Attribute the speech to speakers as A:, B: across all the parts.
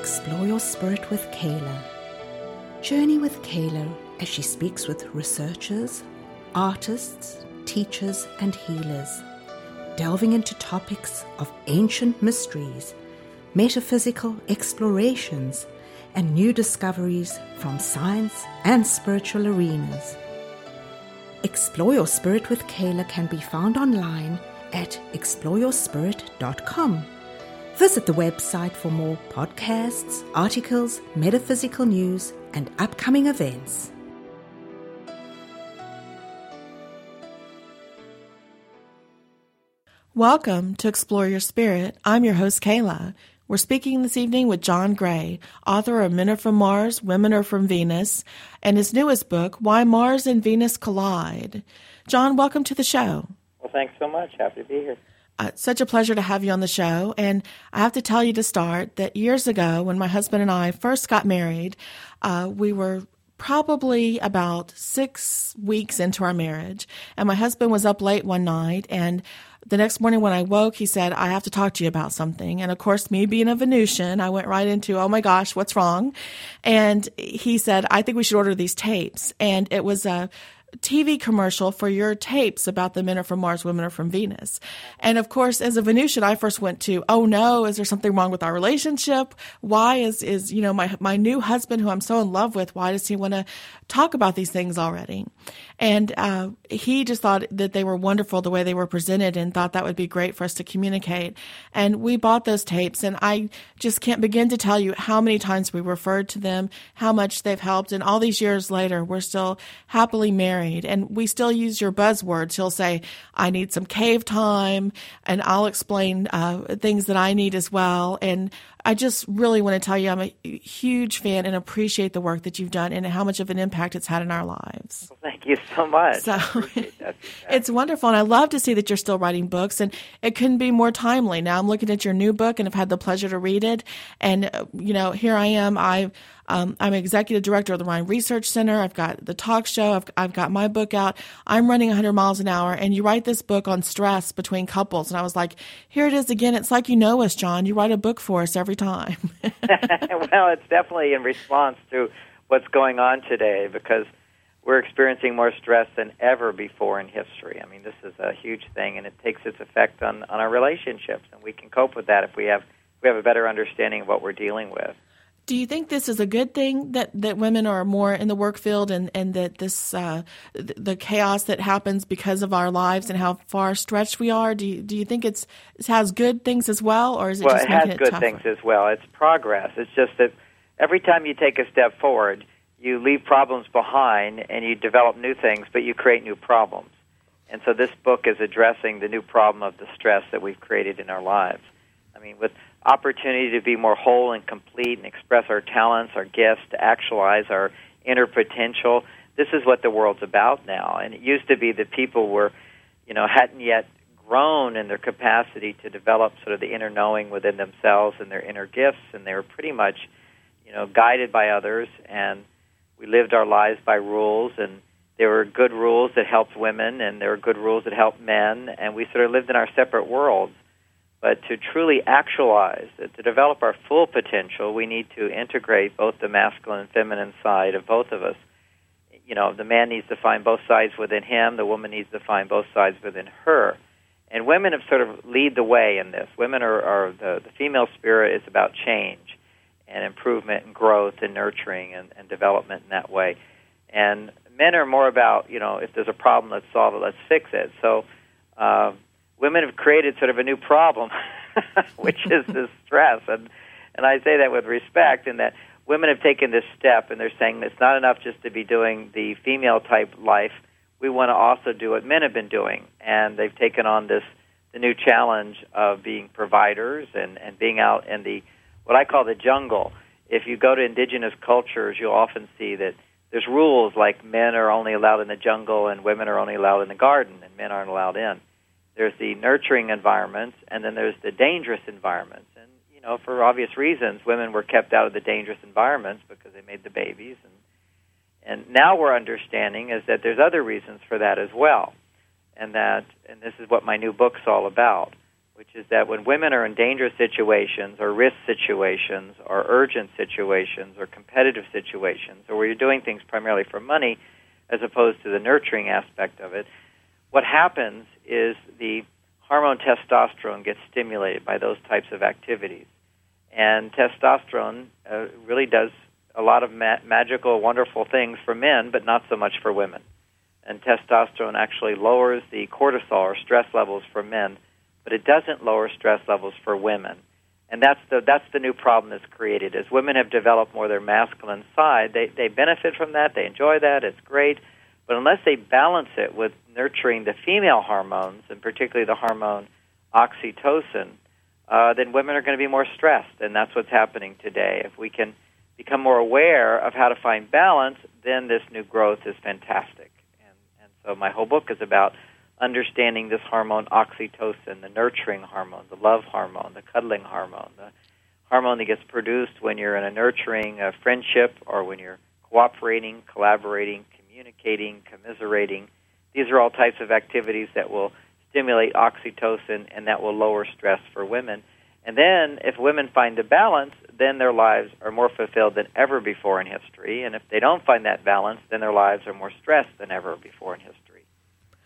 A: Explore Your Spirit with Kala. Journey with Kala as she speaks with researchers, artists, teachers, and healers, delving into topics of ancient mysteries, metaphysical explorations, and new discoveries from science and spiritual arenas. Explore Your Spirit with Kala can be found online at exploreyourspirit.com. Visit the website for more podcasts, articles, metaphysical news, and upcoming events.
B: Welcome to Explore Your Spirit. I'm your host, Kala. We're speaking this evening with John Gray, author of Men Are From Mars, Women Are From Venus, and his newest book, Why Mars and Venus Collide. John, welcome to the show.
C: Well, thanks so much. Happy to be here.
B: Uh, such a pleasure to have you on the show. And I have to tell you to start that years ago, when my husband and I first got married, uh, we were probably about six weeks into our marriage. And my husband was up late one night and the next morning when I woke, he said, I have to talk to you about something. And of course, me being a Venusian, I went right into, oh my gosh, what's wrong? And he said, I think we should order these tapes. And it was a, TV commercial for your tapes about the men are from Mars, women are from Venus. And of course, as a Venusian, I first went to, oh no, is there something wrong with our relationship? Why is, is, you know, my, my new husband who I'm so in love with, why does he want to talk about these things already? And, uh, he just thought that they were wonderful the way they were presented and thought that would be great for us to communicate. And we bought those tapes and I just can't begin to tell you how many times we referred to them, how much they've helped. And all these years later, we're still happily married married and we still use your buzzwords. He'll say, I need some cave time and I'll explain uh, things that I need as well. And I just really want to tell you I'm a huge fan and appreciate the work that you've done and how much of an impact it's had in our lives.
C: Well, thank you so much.
B: So it's wonderful. And I love to see that you're still writing books and it couldn't be more timely. Now I'm looking at your new book and I've had the pleasure to read it. And, uh, you know, here I am. I, um, I'm executive director of the Rhine Research Center. I've got the talk show. I've, I've got my book out. I'm running 100 miles an hour and you write this book on stress between couples. And I was like, here it is again. It's like you know us, John. You write a book for us every every time.
C: well, it's definitely in response to what's going on today because we're experiencing more stress than ever before in history. I mean, this is a huge thing, and it takes its effect on, on our relationships, and we can cope with that if we have we have a better understanding of what we're dealing with.
B: Do you think this is a good thing that, that women are more in the work field and, and that this uh, the chaos that happens because of our lives and how far stretched we are? Do you, do you think it's it has good things as well, or is it
C: well,
B: just
C: it has
B: it
C: good
B: tougher?
C: things as well. It's progress. It's just that every time you take a step forward, you leave problems behind and you develop new things, but you create new problems. And so this book is addressing the new problem of the stress that we've created in our lives. I mean, with opportunity to be more whole and complete and express our talents, our gifts, to actualize our inner potential. This is what the world's about now. And it used to be that people were, you know, hadn't yet grown in their capacity to develop sort of the inner knowing within themselves and their inner gifts, and they were pretty much, you know, guided by others. And we lived our lives by rules, and there were good rules that helped women, and there were good rules that helped men, and we sort of lived in our separate worlds. But to truly actualize, it, to develop our full potential, we need to integrate both the masculine and feminine side of both of us. You know, the man needs to find both sides within him, the woman needs to find both sides within her. And women have sort of lead the way in this. Women are, are the, the female spirit is about change and improvement and growth and nurturing and, and development in that way. And men are more about, you know, if there's a problem, let's solve it, let's fix it. So, uh, women have created sort of a new problem, which is this stress. And and I say that with respect, in that women have taken this step, and they're saying it's not enough just to be doing the female type life. We want to also do what men have been doing, and they've taken on this the new challenge of being providers and and being out in the what I call the jungle. If you go to indigenous cultures, you'll often see that there's rules like men are only allowed in the jungle and women are only allowed in the garden and men aren't allowed in there's the nurturing environments, and then there's the dangerous environments. And you know, for obvious reasons, women were kept out of the dangerous environments because they made the babies, and and now we're understanding is that there's other reasons for that as well, and that and this is what my new book's all about, which is that when women are in dangerous situations or risk situations or urgent situations or competitive situations or where you're doing things primarily for money as opposed to the nurturing aspect of it, what happens is the hormone testosterone gets stimulated by those types of activities. And testosterone uh, really does a lot of ma- magical, wonderful things for men, but not so much for women. And testosterone actually lowers the cortisol or stress levels for men, but it doesn't lower stress levels for women. And that's the that's the new problem that's created. As women have developed more their masculine side, they they benefit from that. They enjoy that. It's great. But unless they balance it with nurturing the female hormones, and particularly the hormone oxytocin, uh, then women are going to be more stressed, and that's what's happening today. If we can become more aware of how to find balance, then this new growth is fantastic. And, and so my whole book is about understanding this hormone oxytocin, the nurturing hormone, the love hormone, the cuddling hormone, the hormone that gets produced when you're in a nurturing uh, friendship or when you're cooperating, collaborating, communicating, commiserating. These are all types of activities that will stimulate oxytocin and that will lower stress for women. And then, if women find a balance, then their lives are more fulfilled than ever before in history. And if they don't find that balance, then their lives are more stressed than ever before in history.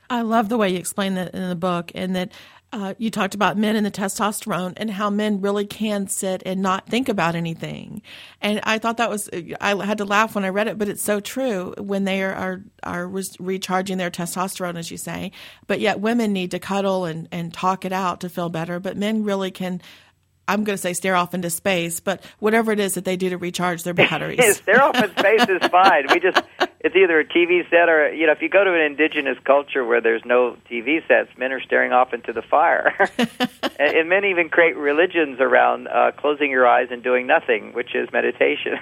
B: I love the way you explain that in the book, and that uh, you talked about men and the testosterone and how men really can sit and not think about anything. And I thought that was, I had to laugh when I read it, but it's so true when they are, are, are recharging their testosterone, as you say. But yet women need to cuddle and, and talk it out to feel better. But men really can I'm going to say stare off into space, but whatever it is that they do to recharge their batteries.
C: stare off in space is fine. We just it's either a TV set or you know if you go to an indigenous culture where there's no TV sets, men are staring off into the fire, and, and men even create religions around uh, closing your eyes and doing nothing, which is meditation.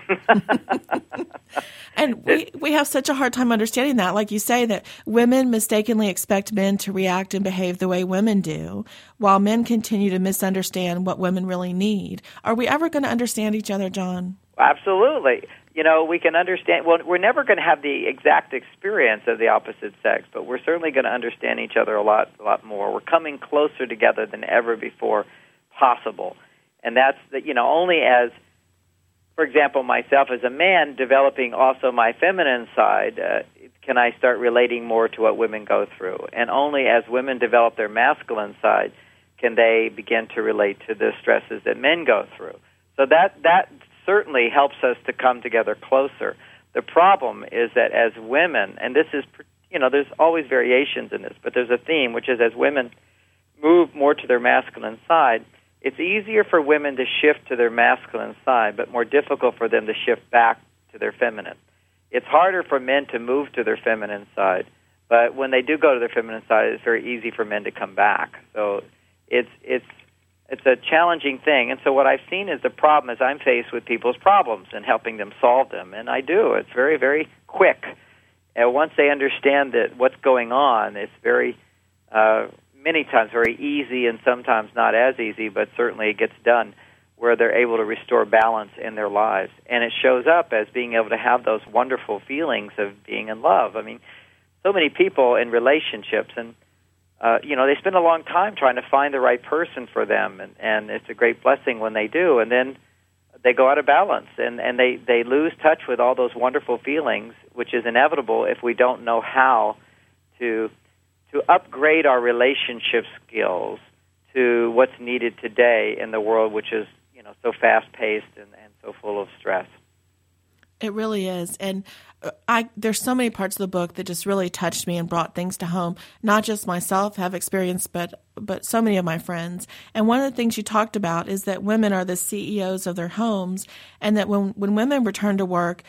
B: and we we have such a hard time understanding that, like you say, that women mistakenly expect men to react and behave the way women do, while men continue to misunderstand what women really need. Are we ever going to understand each other, John?
C: Absolutely you know, we can understand. Well, we're never going to have the exact experience of the opposite sex, but we're certainly going to understand each other a lot, a lot more. We're coming closer together than ever before possible, and that's that. You know, only as, for example, myself as a man developing also my feminine side, uh, can I start relating more to what women go through, and only as women develop their masculine side can they begin to relate to the stresses that men go through. So that that certainly helps us to come together closer. The problem is that as women, and this is, you know, there's always variations in this, but there's a theme, which is as women move more to their masculine side, it's easier for women to shift to their masculine side, but more difficult for them to shift back to their feminine. It's harder for men to move to their feminine side, but when they do go to their feminine side, it's very easy for men to come back. So it's it's it's a challenging thing. And so what I've seen is the problem is I'm faced with people's problems and helping them solve them, and I do. It's very very quick. And once they understand that what's going on, it's very uh, many times very easy and sometimes not as easy, but certainly it gets done where they're able to restore balance in their lives. And it shows up as being able to have those wonderful feelings of being in love. I mean, so many people in relationships and uh, you know, they spend a long time trying to find the right person for them, and, and it's a great blessing when they do. And then they go out of balance, and, and they, they lose touch with all those wonderful feelings, which is inevitable if we don't know how to to upgrade our relationship skills to what's needed today in the world, which is you know so fast paced and, and so full of stress.
B: It really is, and uh, I there's so many parts of the book that just really touched me and brought things to home. Not just myself have experienced, but but so many of my friends. And one of the things you talked about is that women are the CEOs of their homes, and that when when women return to work,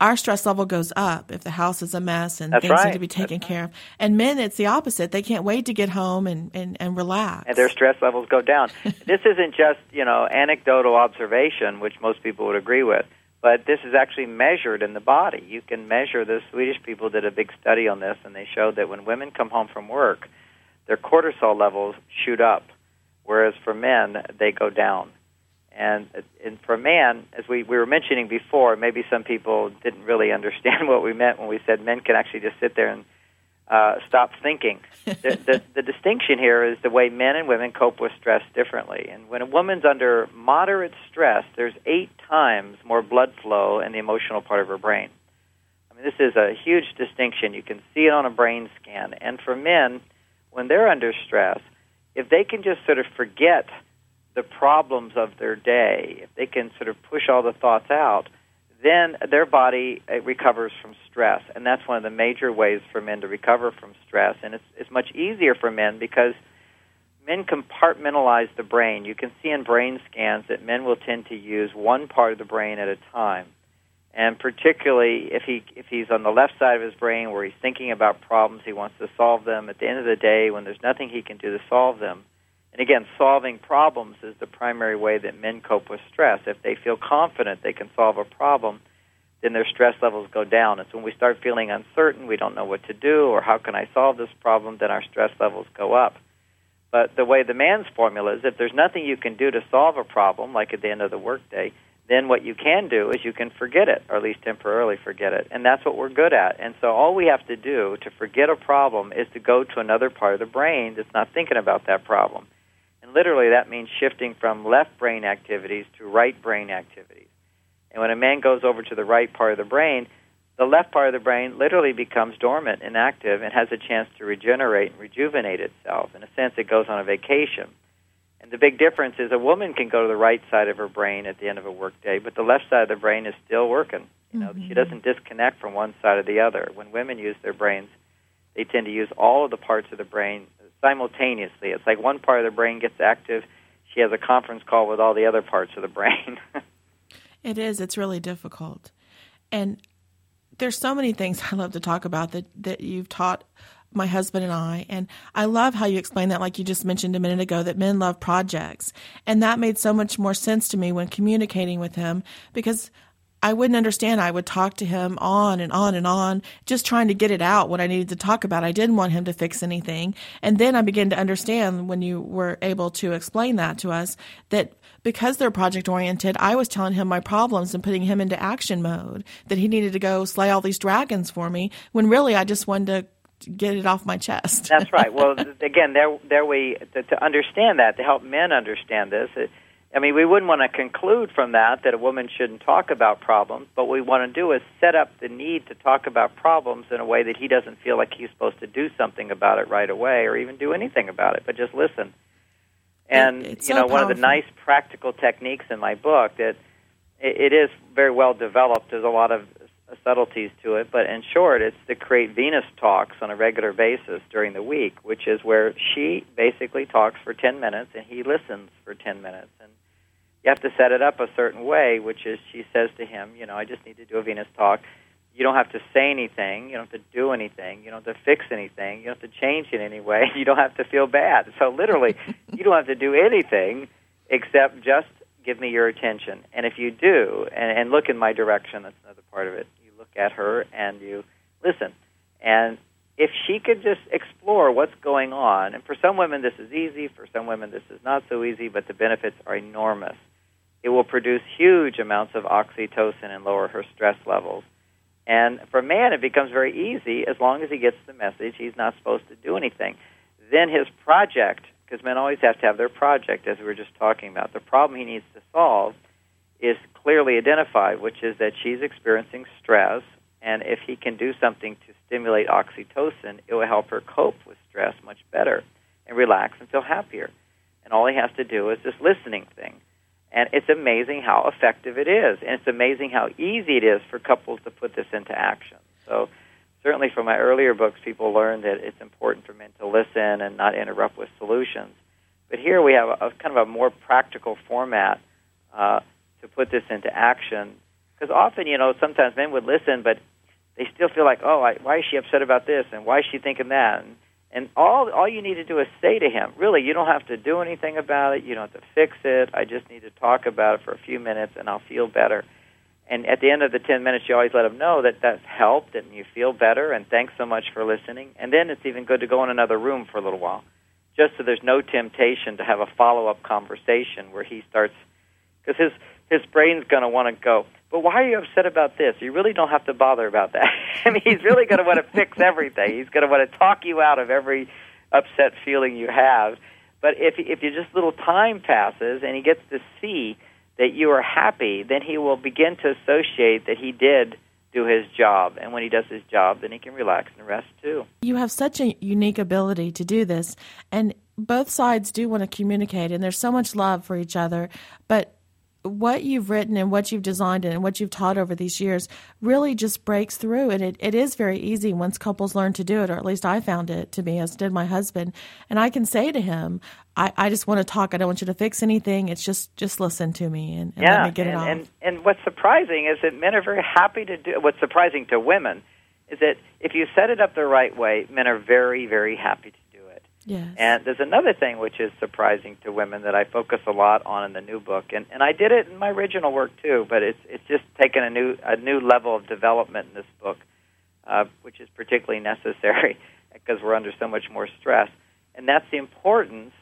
B: our stress level goes up if the house is a mess and
C: That's
B: things
C: right.
B: need to be taken
C: That's
B: care of. And men, it's the opposite. They can't wait to get home and, and, and relax.
C: And their stress levels go down. this isn't just, you know, anecdotal observation, which most people would agree with but this is actually measured in the body. You can measure the Swedish people did a big study on this, and they showed that when women come home from work, their cortisol levels shoot up, whereas for men they go down. And and for man, as we, we were mentioning before, maybe some people didn't really understand what we meant when we said men can actually just sit there and uh, stop thinking. the, the, the distinction here is the way men and women cope with stress differently. And when a woman's under moderate stress, there's eight times more blood flow in the emotional part of her brain. I mean, this is a huge distinction. You can see it on a brain scan. And for men, when they're under stress, if they can just sort of forget the problems of their day, if they can sort of push all the thoughts out, then their body uh, recovers from stress, and that's one of the major ways for men to recover from stress. And it's it's much easier for men because men compartmentalize the brain. You can see in brain scans that men will tend to use one part of the brain at a time. And particularly if he if he's on the left side of his brain where he's thinking about problems, he wants to solve them. At the end of the day, when there's nothing he can do to solve them, and again, solving problems is the primary way that men cope with stress. If they feel confident they can solve a problem, then their stress levels go down. It's when we start feeling uncertain, we don't know what to do, or how can I solve this problem, then our stress levels go up. But the way the man's formula is if there's nothing you can do to solve a problem, like at the end of the workday, then what you can do is you can forget it, or at least temporarily forget it. And that's what we're good at. And so all we have to do to forget a problem is to go to another part of the brain that's not thinking about that problem. And literally, that means shifting from left brain activities to right brain activities. And when a man goes over to the right part of the brain, the left part of the brain literally becomes dormant, inactive, and has a chance to regenerate and rejuvenate itself. In a sense, it goes on a vacation. And the big difference is a woman can go to the right side of her brain at the end of a workday, but the left side of the brain is still working. You know, mm-hmm. she doesn't disconnect from one side or the other. When women use their brains, they tend to use all of the parts of the brain simultaneously. It's like one part of the brain gets active, she has a conference call with all the other parts of the brain.
B: it is. It's really difficult. And there's so many things I love to talk about that, that you've taught my husband and I. And I love how you explain that, like you just mentioned a minute ago, that men love projects. And that made so much more sense to me when communicating with him because I wouldn't understand. I would talk to him on and on and on, just trying to get it out what I needed to talk about. I didn't want him to fix anything. And then I began to understand when you were able to explain that to us that because they're project oriented, I was telling him my problems and putting him into action mode, that he needed to go slay all these dragons for me, when really I just wanted to get it off my chest.
C: That's right. Well, again, there, there we to, to understand that to help men understand this. It, I mean, we wouldn't want to conclude from that that a woman shouldn't talk about problems, but what we want to do is set up the need to talk about problems in a way that he doesn't feel like he's supposed to do something about it right away or even do anything about it, but just listen. And
B: it's
C: you know,
B: so
C: one of the nice practical techniques in my book that it, it is very well developed. There's a lot of subtleties to it, but in short, it's to create Venus talks on a regular basis during the week, which is where she basically talks for 10 minutes and he listens for 10 minutes. And you have to set it up a certain way, which is she says to him, you know, I just need to do a Venus talk. You don't have to say anything. You don't have to do anything. You don't have to fix anything. You don't have to change in any way. You don't have to feel bad. So literally, you don't have to do anything except just give me your attention. And if you do, and, and look in my direction, that's another part of it. You look at her and you listen. And if she could just explore what's going on, and for some women this is easy, for some women this is not so easy, but the benefits are enormous it will produce huge amounts of oxytocin and lower her stress levels. And for a man, it becomes very easy as long as he gets the message he's not supposed to do anything. Then his project, because men always have to have their project, as we were just talking about, the problem he needs to solve is clearly identified, which is that she's experiencing stress, and if he can do something to stimulate oxytocin, it will help her cope with stress much better and relax and feel happier. And all he has to do is this listening thing. And it's amazing how effective it is. And it's amazing how easy it is for couples to put this into action. So, certainly from my earlier books, people learned that it's important for men to listen and not interrupt with solutions. But here we have a, a kind of a more practical format uh, to put this into action. Because often, you know, sometimes men would listen, but they still feel like, oh, I, why is she upset about this? And why is she thinking that? And and all all you need to do is say to him, really, you don't have to do anything about it. You don't have to fix it. I just need to talk about it for a few minutes, and I'll feel better. And at the end of the ten minutes, you always let him know that that's helped and you feel better. And thanks so much for listening. And then it's even good to go in another room for a little while, just so there's no temptation to have a follow up conversation where he starts because his his brain's going to want to go, but why are you upset about this? You really don't have to bother about that. I mean, he's really going to want to fix everything. He's going to want to talk you out of every upset feeling you have. But if if you just little time passes and he gets to see that you are happy, then he will begin to associate that he did do his job. And when he does his job, then he can relax and rest too.
B: You have such a unique ability to do this. And both sides do want to communicate, and there's so much love for each other. But what you've written and what you've designed and what you've taught over these years really just breaks through. And it, it is very easy once couples learn to do it or at least i found it to be as did my husband. And i can say to him i, I just want to talk. I don't want you to fix anything. It's just just listen to me and, and
C: yeah,
B: let me get
C: and,
B: it off.
C: and, and what's surprising is that men are very happy to do what's surprising to women is that if you set it up the right way men are very very happy to
B: Yes.
C: And there's another thing which is surprising to women that I focus a lot on in the new book, and and I did it in my original work too, but it's it's just taken a new a new level of development in this book, uh, which is particularly necessary because we're under so much more stress, and that's the importance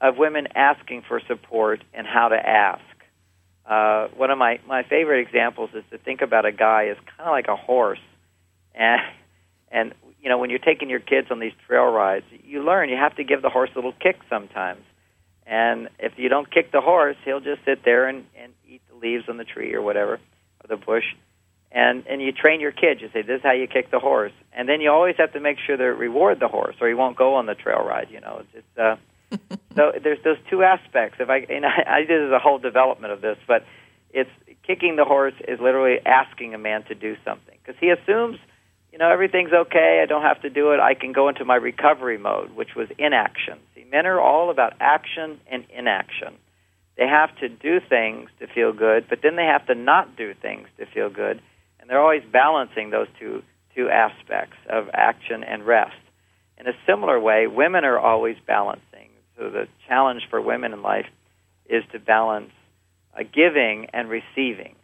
C: of women asking for support and how to ask. Uh, one of my my favorite examples is to think about a guy as kind of like a horse, and and you know, when you're taking your kids on these trail rides, you learn you have to give the horse a little kick sometimes. And if you don't kick the horse, he'll just sit there and, and eat the leaves on the tree or whatever, or the bush. And and you train your kids. You say, "This is how you kick the horse." And then you always have to make sure to reward the horse, or he won't go on the trail ride. You know, it's, it's uh, so there's those two aspects. If I and I, I did a whole development of this, but it's kicking the horse is literally asking a man to do something because he assumes you know, everything's okay. I don't have to do it. I can go into my recovery mode, which was inaction. See, men are all about action and inaction. They have to do things to feel good, but then they have to not do things to feel good, and they're always balancing those two two aspects of action and rest. In a similar way, women are always balancing. So the challenge for women in life is to balance uh, giving and receiving.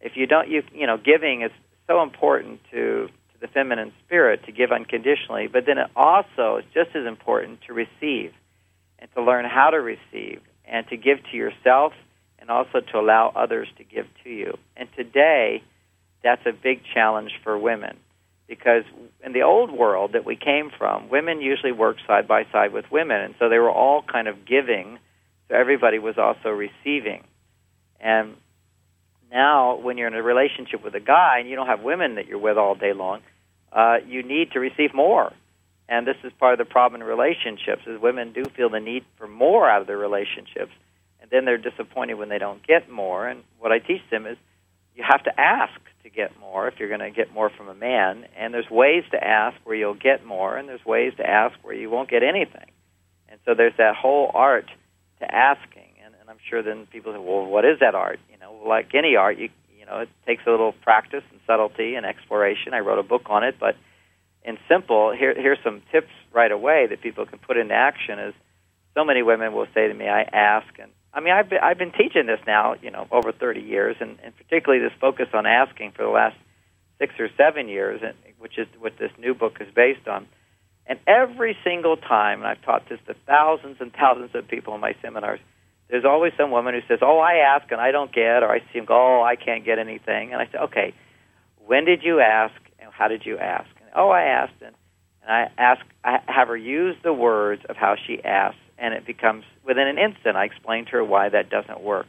C: If you don't, you you know, giving is so important to feminine spirit to give unconditionally, but then it also is just as important to receive and to learn how to receive and to give to yourself and also to allow others to give to you. And today, that's a big challenge for women because in the old world that we came from, women usually worked side by side with women, and so they were all kind of giving, so everybody was also receiving. And now, when you're in a relationship with a guy and you don't have women that you're with all day long, uh, you need to receive more. And this is part of the problem in relationships is women do feel the need for more out of their relationships, and then they're disappointed when they don't get more. And what I teach them is you have to ask to get more if you're going to get more from a man, and there's ways to ask where you'll get more, and there's ways to ask where you won't get anything. And so there's that whole art to asking, and, and I'm sure then people say, well, what is that art? You know, like any art, you you know, it takes a little practice and subtlety and exploration. I wrote a book on it, but in simple, here here's some tips right away that people can put into action. Is so many women will say to me, I ask, and I mean, I've been, I've been teaching this now, you know, over 30 years, and, and particularly this focus on asking for the last six or seven years, and, which is what this new book is based on. And every single time, and I've taught this to thousands and thousands of people in my seminars, there's always some woman who says, "Oh, I ask and I don't get," or I see him go, "Oh, I can't get anything," and I say, "Okay, when did you ask and how did you ask?" And, oh, I asked, and, and I ask, I have her use the words of how she asked, and it becomes within an instant. I explain to her why that doesn't work.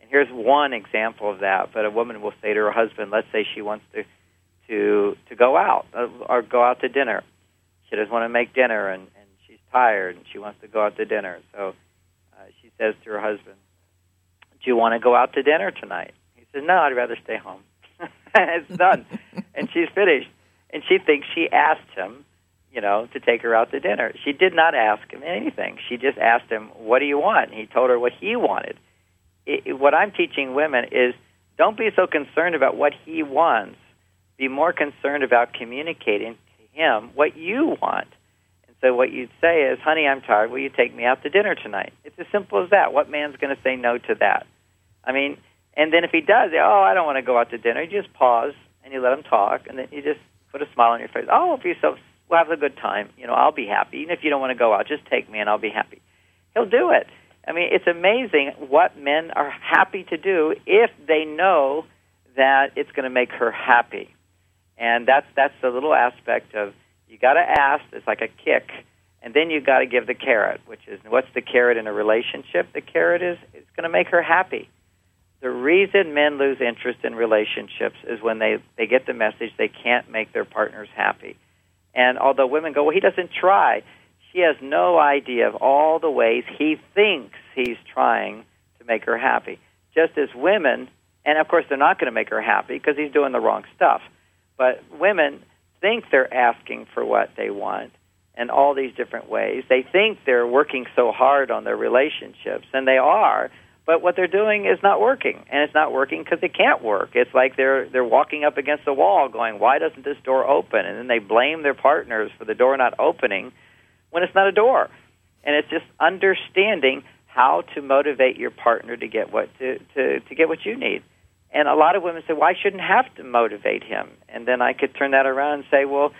C: And here's one example of that. But a woman will say to her husband, let's say she wants to to to go out uh, or go out to dinner. She doesn't want to make dinner, and, and she's tired, and she wants to go out to dinner. So Uh, she says to her husband, "Do you want to go out to dinner tonight?" He says, "No, I'd rather stay home." it's done, and she's finished. And she thinks she asked him, you know, to take her out to dinner. She did not ask him anything. She just asked him, "What do you want?" And he told her what he wanted. It, it, what I'm teaching women is don't be so concerned about what he wants. Be more concerned about communicating to him what you want so what you'd say is, "Honey, I'm tired. Will you take me out to dinner tonight?" It's as simple as that. What man's going to say no to that? I mean, and then if he does, oh, I don't want to go out to dinner. You just pause and you let him talk, and then you just put a smile on your face. Oh, if you're so, we'll have a good time. You know, I'll be happy. Even if you don't want to go out, just take me and I'll be happy. He'll do it I mean, it's amazing what men are happy to do if they know that it's going to make her happy. And that's that's the little aspect of you got to ask. It's like a kick, and then you got to give the carrot, which is what's the carrot in a relationship? The carrot is it's going to make her happy. The reason men lose interest in relationships is when they they get the message they can't make their partners happy. And although women go, well, he doesn't try. She has no idea of all the ways he thinks he's trying to make her happy. Just as women, and of course they're not going to make her happy because he's doing the wrong stuff. But women think they're asking for what they want in all these different ways. They think they're working so hard on their relationships, and they are. But what they're doing is not working, and it's not working because it can't work. It's like they're they're walking up against a wall, going, "Why doesn't this door open?" And then they blame their partners for the door not opening when it's not a door. And it's just understanding how to motivate your partner to get what to, to, to get what you need. And a lot of women say, "Why shouldn't have to motivate him?" And then I could turn that around and say, "Well,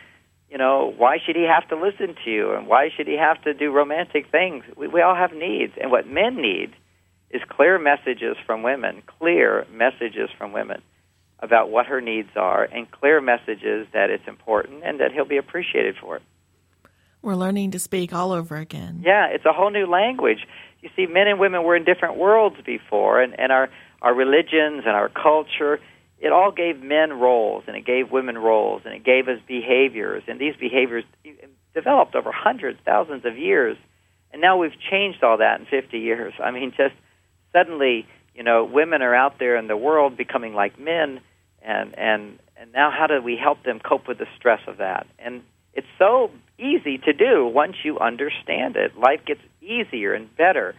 C: you know, why should he have to listen to you? And why should he have to do romantic things? We, we all have needs, and what men need is clear messages from women, clear messages from women about what her needs are, and clear messages that it's important and that he'll be appreciated for it."
B: We're learning to speak all over again.
C: Yeah, it's a whole new language. You see, men and women were in different worlds before, and, and our, our religions and our culture, it all gave men roles, and it gave women roles, and it gave us behaviors, and these behaviors developed over hundreds, thousands of years, and now we've changed all that in 50 years. I mean, just suddenly, you know, women are out there in the world becoming like men, and and and now how do we help them cope with the stress of that? And it's so easy to do once you understand it. Life gets easier and better.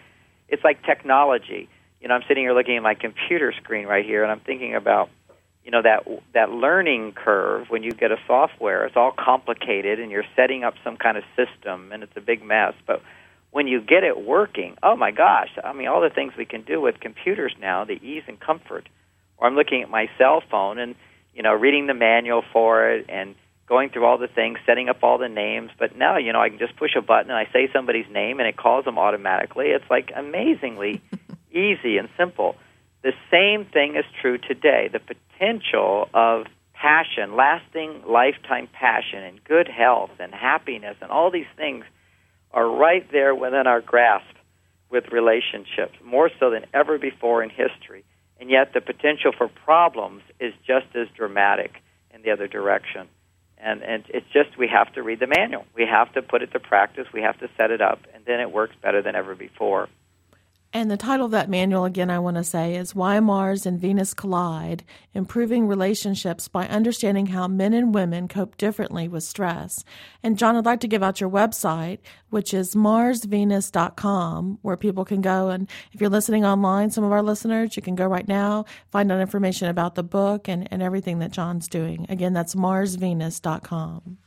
C: It's like technology. You know, I'm sitting here looking at my computer screen right here, and I'm thinking about, you know, that that learning curve when you get a software. It's all complicated, and you're setting up some kind of system, and it's a big mess. But when you get it working, oh my gosh! I mean, all the things we can do with computers now, the ease and comfort. Or I'm looking at my cell phone and you know reading the manual for it and going through all the things, setting up all the names. But now, you know, I can just push a button and I say somebody's name and it calls them automatically. It's like amazingly easy and simple. The same thing is true today. The potential of passion, lasting lifetime passion, and good health and happiness and all these things are right there within our grasp with relationships, more so than ever before in history. And yet the potential for problems is just as dramatic in the other direction and and it's just we have to read the manual. We have to put it to practice. We have to set it up, and then it works better than ever before.
B: And the title of that manual, again, I want to say is Why Mars and Venus Collide Improving Relationships by Understanding How Men and Women Cope Differently with Stress. And John, I'd like to give out your website, which is marsvenus.com, where people can go. And if you're listening online, some of our listeners, you can go right now, find out information about the book and, and everything that John's doing. Again, that's marsvenus.com.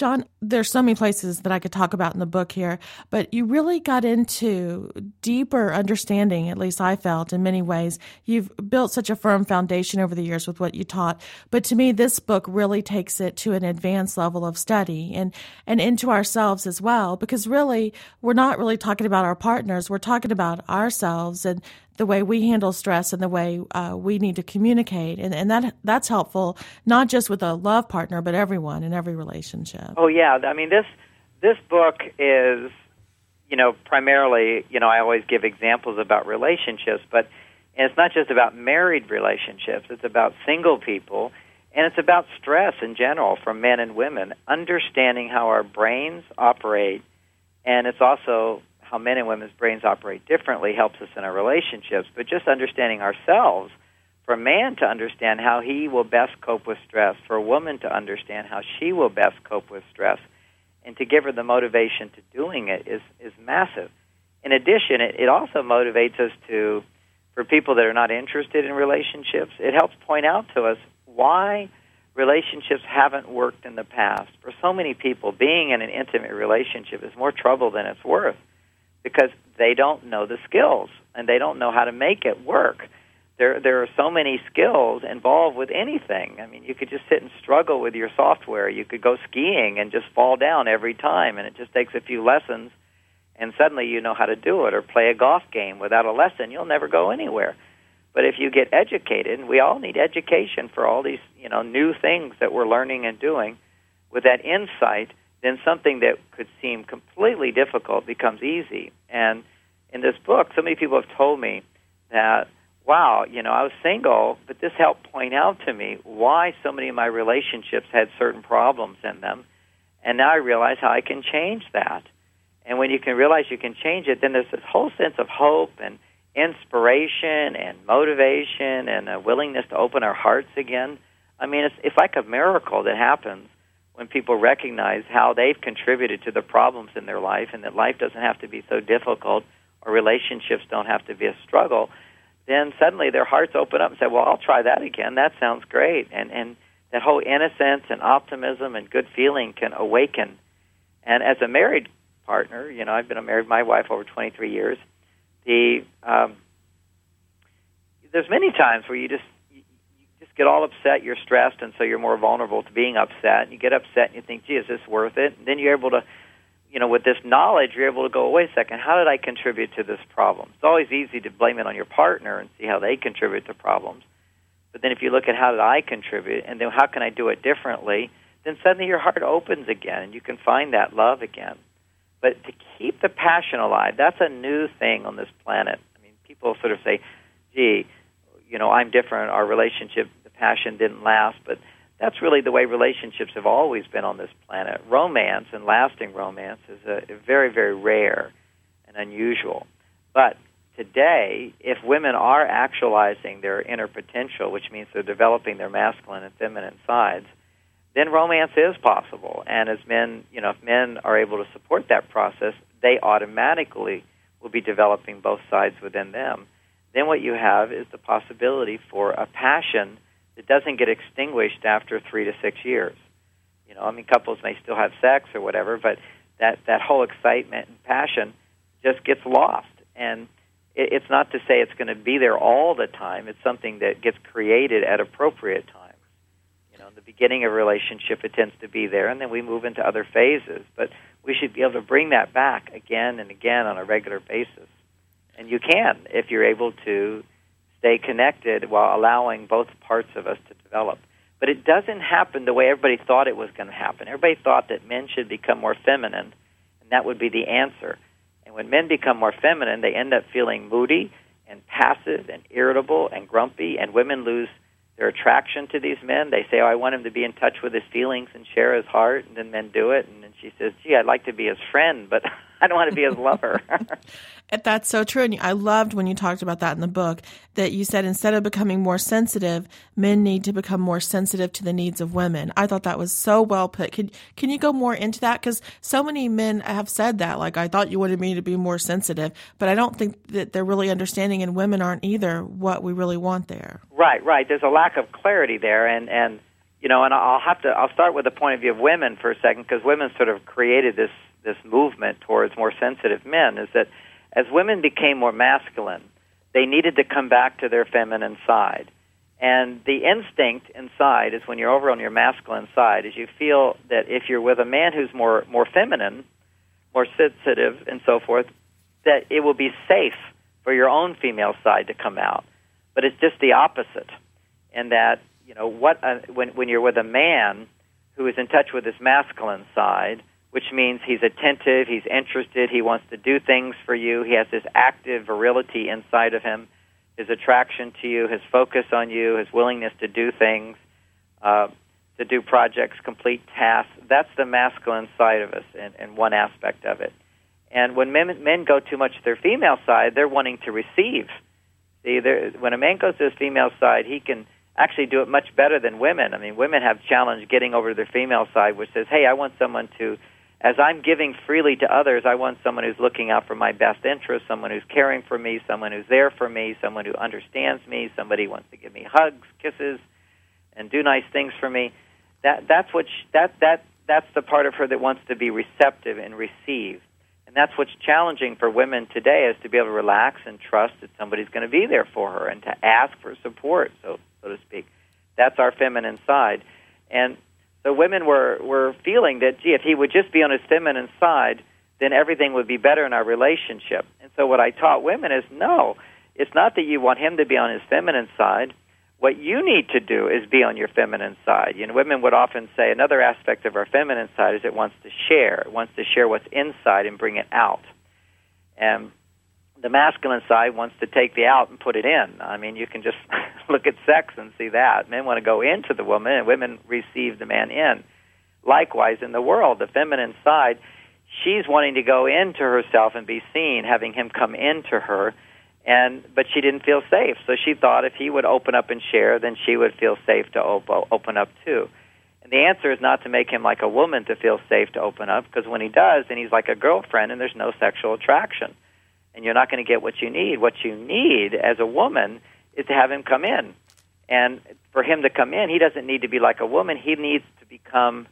B: John, there's so many places that I could talk about in the book here, but you really got into deeper understanding, at least I felt in many ways. You've built such a firm foundation over the years with what you taught. But to me, this book really takes it to an advanced level of study and, and into ourselves as well, because really, we're not really talking about our partners. We're talking about ourselves and the way we handle stress and the way uh, we need to communicate, and, and that that's helpful not just with a love partner, but everyone in every relationship.
C: Oh yeah, I mean this this book is you know primarily you know I always give examples about relationships, but and it's not just about married relationships. It's about single people, and it's about stress in general for men and women. Understanding how our brains operate, and it's also how men and women's brains operate differently helps us in our relationships, but just understanding ourselves, for a man to understand how he will best cope with stress, for a woman to understand how she will best cope with stress, and to give her the motivation to doing it is, is massive. In addition, it, it also motivates us to, for people that are not interested in relationships, it helps point out to us why relationships haven't worked in the past. For so many people, being in an intimate relationship is more trouble than it's worth because they don't know the skills and they don't know how to make it work. There, there are so many skills involved with anything. I mean, you could just sit and struggle with your software. You could go skiing and just fall down every time, and it just takes a few lessons, and suddenly you know how to do it, or play a golf game without a lesson, you'll never go anywhere. But if you get educated, and we all need education for all these you know new things that we're learning and doing, with that insight, then something that could seem completely difficult becomes easy. And in this book, so many people have told me that, wow, you know, I was single, but this helped point out to me why so many of my relationships had certain problems in them. And now I realize how I can change that. And when you can realize you can change it, then there's this whole sense of hope and inspiration and motivation and a willingness to open our hearts again. I mean, it's, it's like a miracle that happens when people recognize how they've contributed to the problems in their life and that life doesn't have to be so difficult or relationships don't have to be a struggle, then suddenly their hearts open up and say, "Well, I'll try that again. That sounds great." And and that whole innocence and optimism and good feeling can awaken. And as a married partner, you know, I've been married my wife over 23 years. The um, there's many times where you just get all upset, you're stressed, and so you're more vulnerable to being upset. And you get upset and you think, "Gee, is this worth it?" And then you're able to you know, with this knowledge, you're able to go, wait a second, how did I contribute to this problem? It's always easy to blame it on your partner and see how they contribute to problems. But then if you look at how did I contribute and then how can I do it differently, then suddenly your heart opens again and you can find that love again. But to keep the passion alive, that's a new thing on this planet. I mean, people sort of say, gee, you know, I'm different. Our relationship, passion didn't last. But that's really the way relationships have always been on this planet. Romance and lasting romance is a, a very, very rare and unusual. But today, if women are actualizing their inner potential, which means they're developing their masculine and feminine sides, then romance is possible. And as men, you know, if men are able to support that process, they automatically will be developing both sides within them. Then what you have is the possibility for a passion it doesn't get extinguished after three to six years. You know, I mean, couples may still have sex or whatever, but that that whole excitement and passion just gets lost. And it, it's not to say it's going to be there all the time. It's something that gets created at appropriate times. You know, in the beginning of a relationship, it tends to be there, and then we move into other phases. But we should be able to bring that back again and again on a regular basis. And you can if you're able to stay connected while allowing both parts of us to develop. But it doesn't happen the way everybody thought it was going to happen. Everybody thought that men should become more feminine, and that would be the answer. And when men become more feminine, they end up feeling moody and passive and irritable and grumpy, and women lose their attraction to these men. They say, "Oh, I want him to be in touch with his feelings and share his heart," and then men do it. And then she says, "Gee, I'd like to be his friend, but I don't want to be his lover."
B: That's so true. And I loved when you talked about that in the book that you said instead of becoming more sensitive, men need to become more sensitive to the needs of women. I thought that was so well put. Can, can you go more into that? Because so many men have said that. Like, I thought you wanted me to be more sensitive, but I don't think that they're really understanding, and women aren't either, what we really want there.
C: Right, right. There's a lack of clarity there. And, and you know, and I'll have to, I'll start with the point of view of women for a second, because women sort of created this, this movement towards more sensitive men, is that as women became more masculine, they needed to come back to their feminine side. And the instinct inside is when you're over on your masculine side, is you feel that if you're with a man who's more more feminine, more sensitive, and so forth, that it will be safe for your own female side to come out. But it's just the opposite, in that you know what uh, when when you're with a man who is in touch with his masculine side, which means he's attentive, he's interested, he wants to do things for you, he has this active virility inside of him, his attraction to you, his focus on you, his willingness to do things, uh, to do projects, complete tasks. That's the masculine side of us and, in one aspect of it. And when men, men go too much to their female side, they're wanting to receive. See, when a man goes to his female side, he can actually do it much better than women. I mean, women have challenge getting over to their female side, which says, "Hey, I want someone to as I'm giving freely to others, I want someone who's looking out for my best interest, someone who's caring for me, someone who's there for me, someone who understands me, somebody who wants to give me hugs, kisses, and do nice things for me. That that's what she, that that that's the part of her that wants to be receptive and receive. And that's what's challenging for women today is to be able to relax and trust that somebody's going to be there for her and to ask for support, so so to speak. That's our feminine side. And so women were were feeling that, gee, if he would just be on his feminine side, then everything would be better in our relationship. And so what I taught women is no, it's not that you want him to be on his feminine side. What you need to do is be on your feminine side. You know, women would often say another aspect of our feminine side is it wants to share. It wants to share what's inside and bring it out. And the masculine side wants to take the out and put it in. I mean, you can just look at sex and see that. Men want to go into the woman, and women receive the man in. Likewise, in the world, the feminine side, she's wanting to go into herself and be seen, having him come into her, and but she didn't feel safe. So she thought if he would open up and share, then she would feel safe to op- open up too. And the answer is not to make him like a woman to feel safe to open up, because when he does, then he's like a girlfriend, and there's no sexual attraction and you're not going to get what you need. What you need as a woman is to have him come in. And for him to come in, he doesn't need to be like a woman. He needs to become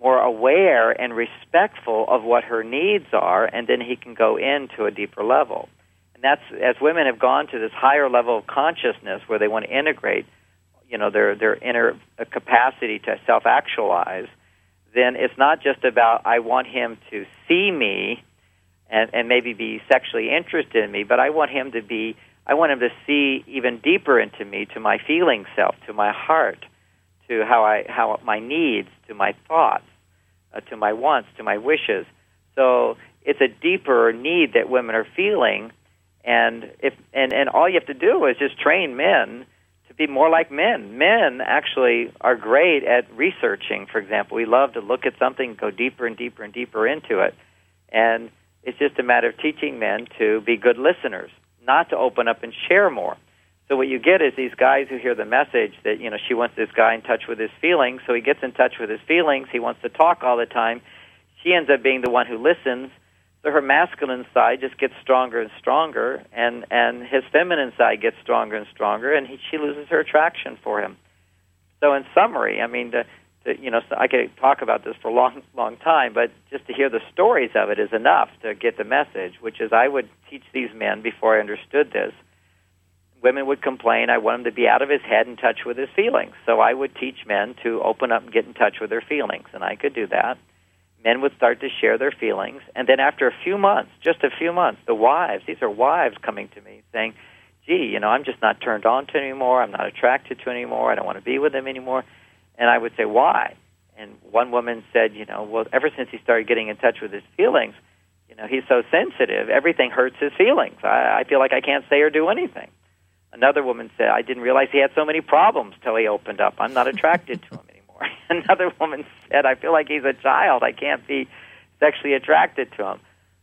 C: more aware and respectful of what her needs are, and then he can go into a deeper level. And that's as women have gone to this higher level of consciousness where they want to integrate, you know, their their inner capacity to self-actualize. Then it's not just about I want him to see me and, and maybe be sexually interested in me, but I want him to be, I want him to see even deeper into me, to my feeling self, to my heart, to how I, how my needs, to my thoughts, uh, to my wants, to my wishes. So it's a deeper need that women are feeling, and if and and all you have to do is just train men to be more like men. Men actually are great at researching. For example, we love to look at something, go deeper and deeper and deeper into it, and it's just a matter of teaching men to be good listeners, not to open up and share more. So what you get is these guys who hear the message that you know she wants this guy in touch with his feelings, so he gets in touch with his feelings. He wants to talk all the time. She ends up being the one who listens. So her masculine side just gets stronger and stronger, and and his feminine side gets stronger and stronger, and he, she loses her attraction for him. So in summary, I mean, the, Uh, you know, I could talk about this for a long, long time, but just to hear the stories of it is enough to get the message. Which is, I would teach these men before I understood this. Women would complain. I want him to be out of his head, in touch with his feelings. So I would teach men to open up and get in touch with their feelings, and I could do that. Men would start to share their feelings, and then after a few months, just a few months, the wives, these are wives coming to me saying, "Gee, you know, I'm just not turned on to anymore. I'm not attracted to anymore. I don't want to be with him anymore." And I would say, why? And one woman said, you know, well, ever since he started getting in touch with his feelings, you know, he's so sensitive, everything hurts his feelings. I, I feel like I can't say or do anything. Another woman said, I didn't realize he had so many problems till he opened up. I'm not attracted to him anymore. Another woman said, I feel like he's a child. I can't be sexually attracted to him.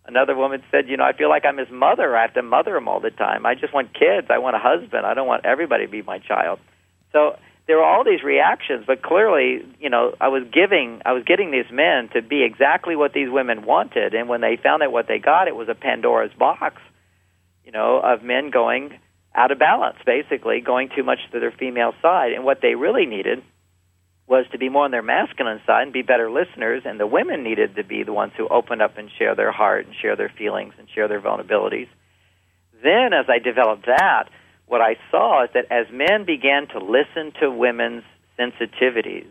C: Another woman said, you know, I feel like I'm his mother. I have to mother him all the time. I just want kids. I want a husband. I don't want everybody to be my child. So there were all these reactions, but clearly, you know, I was giving, I was getting these men to be exactly what these women wanted, and when they found out what they got, it was a Pandora's box, you know, of men going out of balance, basically going too much to their female side, and what they really needed was to be more on their masculine side and be better listeners, and the women needed to be the ones who open up and share their heart and share their feelings and share their vulnerabilities. Then, as I developed that, what I saw is that as men began to listen to women's sensitivities,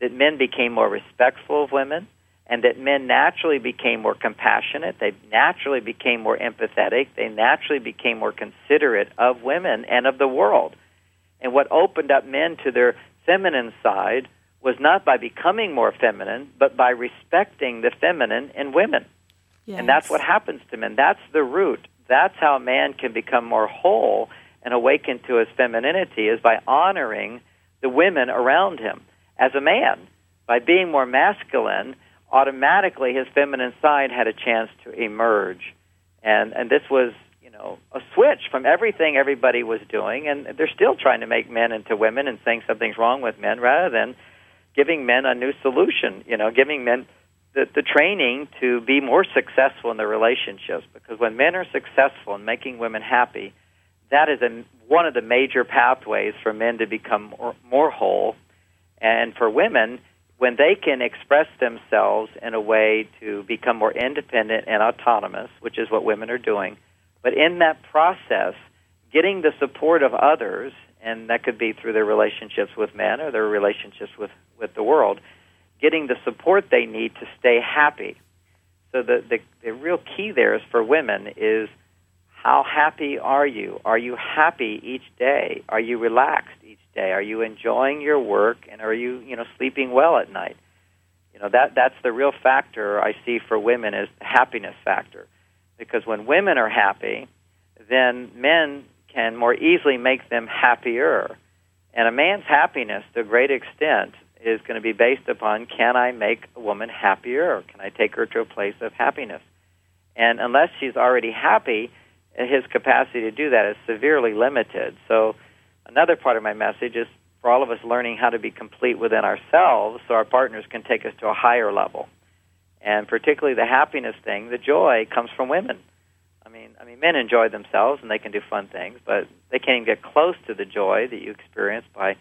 C: that men became more respectful of women, and that men naturally became more compassionate, they naturally became more empathetic, they naturally became more considerate of women and of the world. And what opened up men to their feminine side was not by becoming more feminine, but by respecting the feminine in women. Yes. And that's what happens to men. That's the root. That's how a man can become more whole and awaken to his femininity is by honoring the women around him. As a man, by being more masculine, automatically his feminine side had a chance to emerge. And and this was, you know, a switch from everything everybody was doing and they're still trying to make men into women and saying something's wrong with men rather than giving men a new solution, you know, giving men the, the training to be more successful in their relationships because when men are successful in making women happy, that is a, one of the major pathways for men to become more, more whole. And for women, when they can express themselves in a way to become more independent and autonomous, which is what women are doing, but in that process, getting the support of others, and that could be through their relationships with men or their relationships with, with the world, getting the support they need to stay happy So the, the the real key there is for women is how happy are you? Are you happy each day? Are you relaxed each day? Are you enjoying your work and are you, you know, sleeping well at night? You know, that that's the real factor I see for women is the happiness factor. Because when women are happy, then men can more easily make them happier. And a man's happiness to a great extent is going to be based upon can I make a woman happier? Or can I take her to a place of happiness? And unless she's already happy, his capacity to do that is severely limited. So, another part of my message is for all of us learning how to be complete within ourselves so our partners can take us to a higher level. And particularly the happiness thing, the joy comes from women. I mean, I mean, men enjoy themselves and they can do fun things, but they can't even get close to the joy that you experience by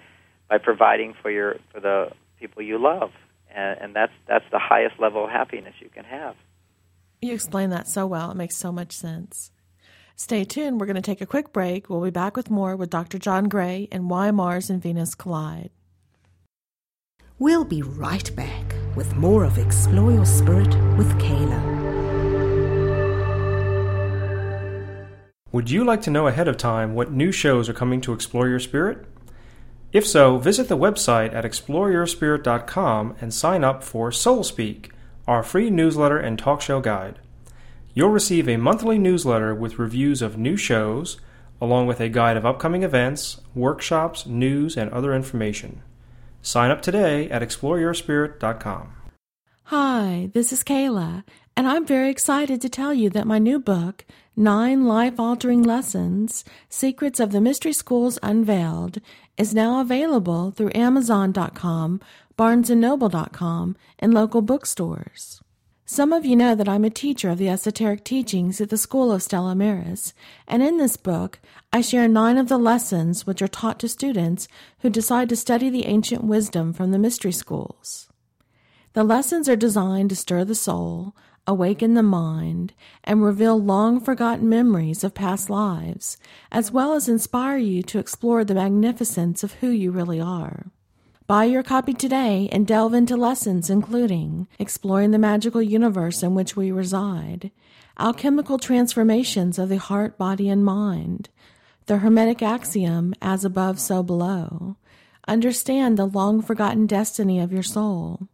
C: by providing for your for the people you love, and, and that's that's the highest level of happiness you can have.
B: You explain that so well; it makes so much sense. Stay tuned. We're going to take a quick break. We'll be back with more with Dr. John Gray and Why Mars and Venus Collide.
A: We'll be right back with more of Explore Your Spirit with Kala.
D: Would you like to know ahead of time what new shows are coming to Explore Your Spirit? If so, visit the website at exploreyourspirit.com and sign up for Soul Speak, our free newsletter and talk show guide. You'll receive a monthly newsletter with reviews of new shows, along with a guide of upcoming events, workshops, news, and other information. Sign up today at exploreyourspirit.com.
B: Hi, this is Kala, and I'm very excited to tell you that my new book, Nine Life Altering Lessons Secrets of the Mystery Schools Unveiled, is now available through Amazon.com, BarnesandNoble.com, and local bookstores. Some of you know that I'm a teacher of the esoteric teachings at the School of Stella Maris, and in this book, I share nine of the lessons which are taught to students who decide to study the ancient wisdom from the mystery schools. The lessons are designed to stir the soul, awaken the mind, and reveal long forgotten memories of past lives, as well as inspire you to explore the magnificence of who you really are. Buy your copy today and delve into lessons including exploring the magical universe in which we reside, alchemical transformations of the heart, body, and mind, the Hermetic axiom, as above, so below, understand the long forgotten destiny of your soul,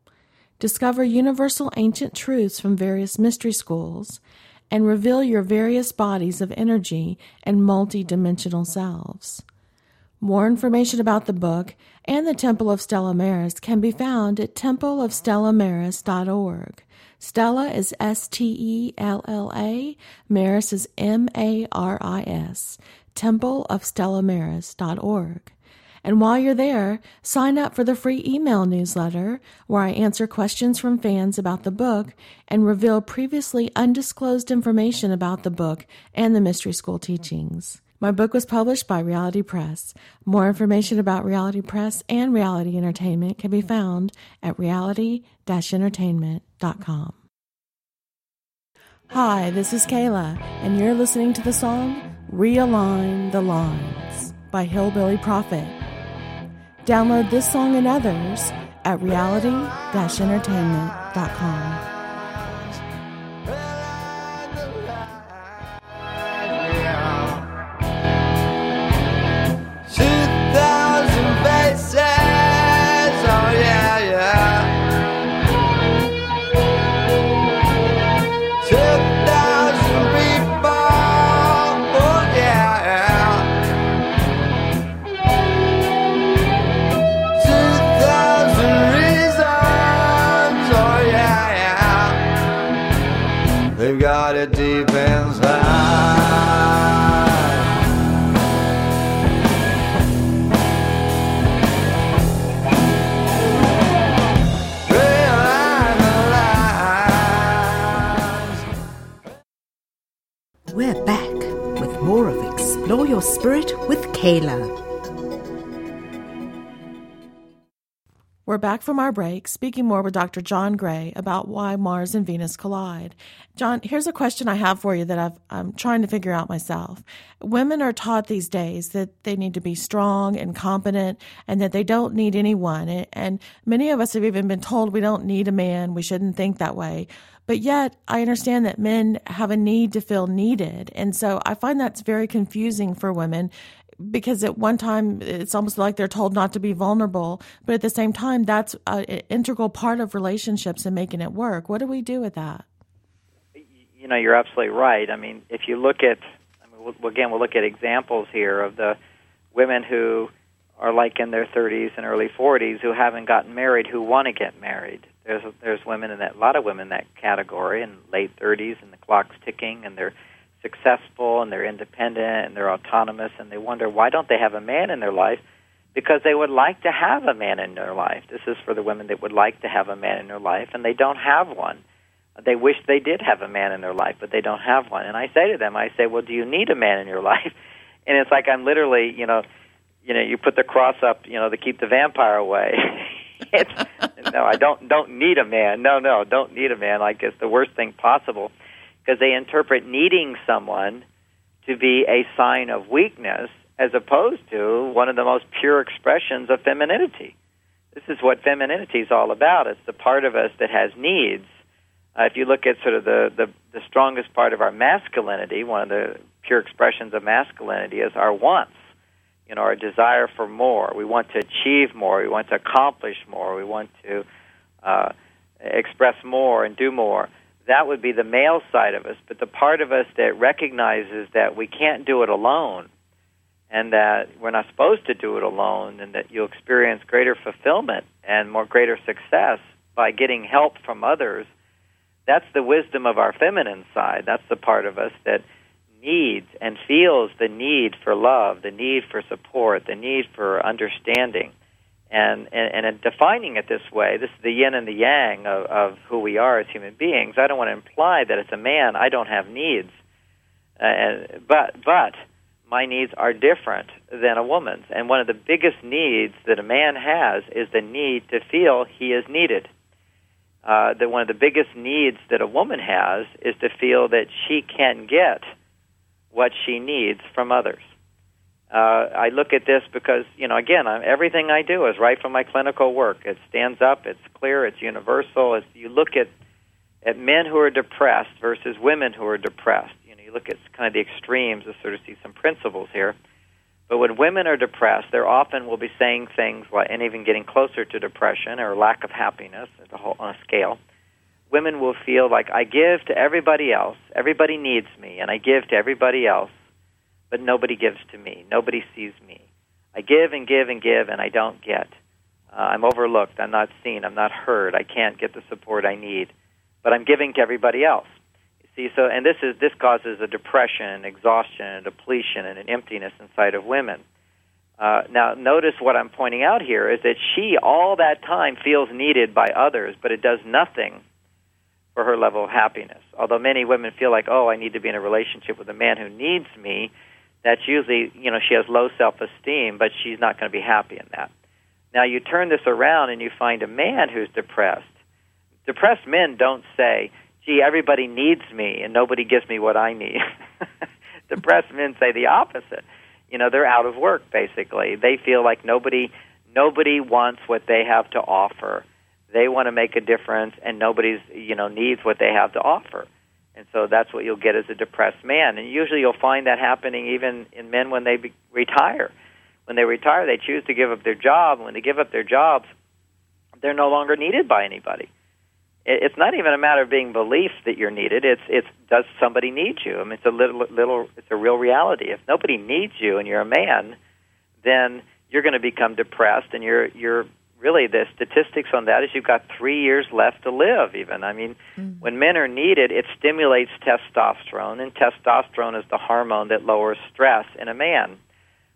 B: discover universal ancient truths from various mystery schools, and reveal your various bodies of energy and multidimensional selves. More information about the book and the Temple of Stella Maris can be found at templeofstellamaris.org. Stella is S T E L L A, Maris is M A R I S, templeofstellamaris.org. And while you're there, sign up for the free email newsletter where I answer questions from fans about the book and reveal previously undisclosed information about the book and the Mystery School teachings. My book was published by Reality Press. More information about Reality Press and Reality Entertainment can be found at reality entertainment.com. Hi, this is Kala, and you're listening to the song Realign the Lines by Hillbilly Prophet. Download this song and others at reality entertainment.com.
A: Kala.
B: We're back from our break, speaking more with Dr. John Gray about why Mars and Venus collide. John, here's a question I have for you that I've, I'm trying to figure out myself. Women are taught these days that they need to be strong and competent and that they don't need anyone. And many of us have even been told we don't need a man, we shouldn't think that way. But yet, I understand that men have a need to feel needed. And so I find that's very confusing for women because at one time it's almost like they're told not to be vulnerable, but at the same time, that's an integral part of relationships and making it work. What do we do with that?
C: You know, you're absolutely right. I mean, if you look at, I mean, we'll, again, we'll look at examples here of the women who are like in their 30s and early 40s who haven't gotten married who want to get married. There's there's women in that, a lot of women in that category in late 30s, and the clock's ticking, and they're successful and they're independent and they're autonomous and they wonder why don't they have a man in their life? Because they would like to have a man in their life. This is for the women that would like to have a man in their life and they don't have one. They wish they did have a man in their life but they don't have one. And i say to them i say well do you need a man in your life? And it's like i'm literally you know you know you put the cross up you know to keep the vampire away. It's no i don't don't need a man. No no don't need a man. Like it's the worst thing possible because they interpret needing someone to be a sign of weakness as opposed to one of the most pure expressions of femininity. This is what femininity is all about. It's the part of us that has needs. Uh, if you look at sort of the, the, the strongest part of our masculinity, one of the pure expressions of masculinity is our wants. You know, our desire for more. We want to achieve more. We want to accomplish more. We want to uh, express more and do more that would be the male side of us. But the part of us that recognizes that we can't do it alone and that we're not supposed to do it alone and that you'll experience greater fulfillment and more greater success by getting help from others, that's the wisdom of our feminine side. That's the part of us that needs and feels the need for love, the need for support, the need for understanding and, and, and defining it this way, this is the yin and the yang of, of who we are as human beings. I don't want to imply that as a man I don't have needs, uh, but but my needs are different than a woman's. And one of the biggest needs that a man has is the need to feel he is needed. Uh, that one of the biggest needs that a woman has is to feel that she can get what she needs from others uh, I look at this because, you know, again, I'm, everything I do is right from my clinical work. It stands up, it's clear, it's universal. It's, you look at at men who are depressed versus women who are depressed. You know, you look at kind of the extremes to sort of see some principles here. But when women are depressed, they often will be saying things like, and even getting closer to depression or lack of happiness a whole, on a scale. Women will feel like I give to everybody else, everybody needs me, and I give to everybody else but nobody gives to me. Nobody sees me. I give and give and give, and I don't get. Uh, I'm overlooked. I'm not seen. I'm not heard. I can't get the support I need, but I'm giving to everybody else. You see, so and this is this causes a depression, exhaustion, and depletion, and an emptiness inside of women. Uh, now, notice what I'm pointing out here is that she all that time feels needed by others, but it does nothing for her level of happiness. Although many women feel like, oh, I need to be in a relationship with a man who needs me that's usually, you know, she has low self esteem, but she's not going to be happy in that. Now, you turn this around and you find a man who's depressed. Depressed men don't say, gee, everybody needs me and nobody gives me what I need. depressed men say the opposite. You know, they're out of work, basically. They feel like nobody nobody wants what they have to offer. They want to make a difference and nobody's, you know, needs what they have to offer. And so that's what you'll get as a depressed man. And usually you'll find that happening even in men when they be- retire. When they retire, they choose to give up their job. When they give up their jobs, they're no longer needed by anybody. It's not even a matter of being belief that you're needed. It's it's does somebody need you? I mean, it's a little little it's a real reality. If nobody needs you and you're a man, then you're going to become depressed and you're you're really the statistics on that is you've got three years left to live even. I mean mm-hmm. when men are needed it stimulates testosterone and testosterone is the hormone that lowers stress in a man.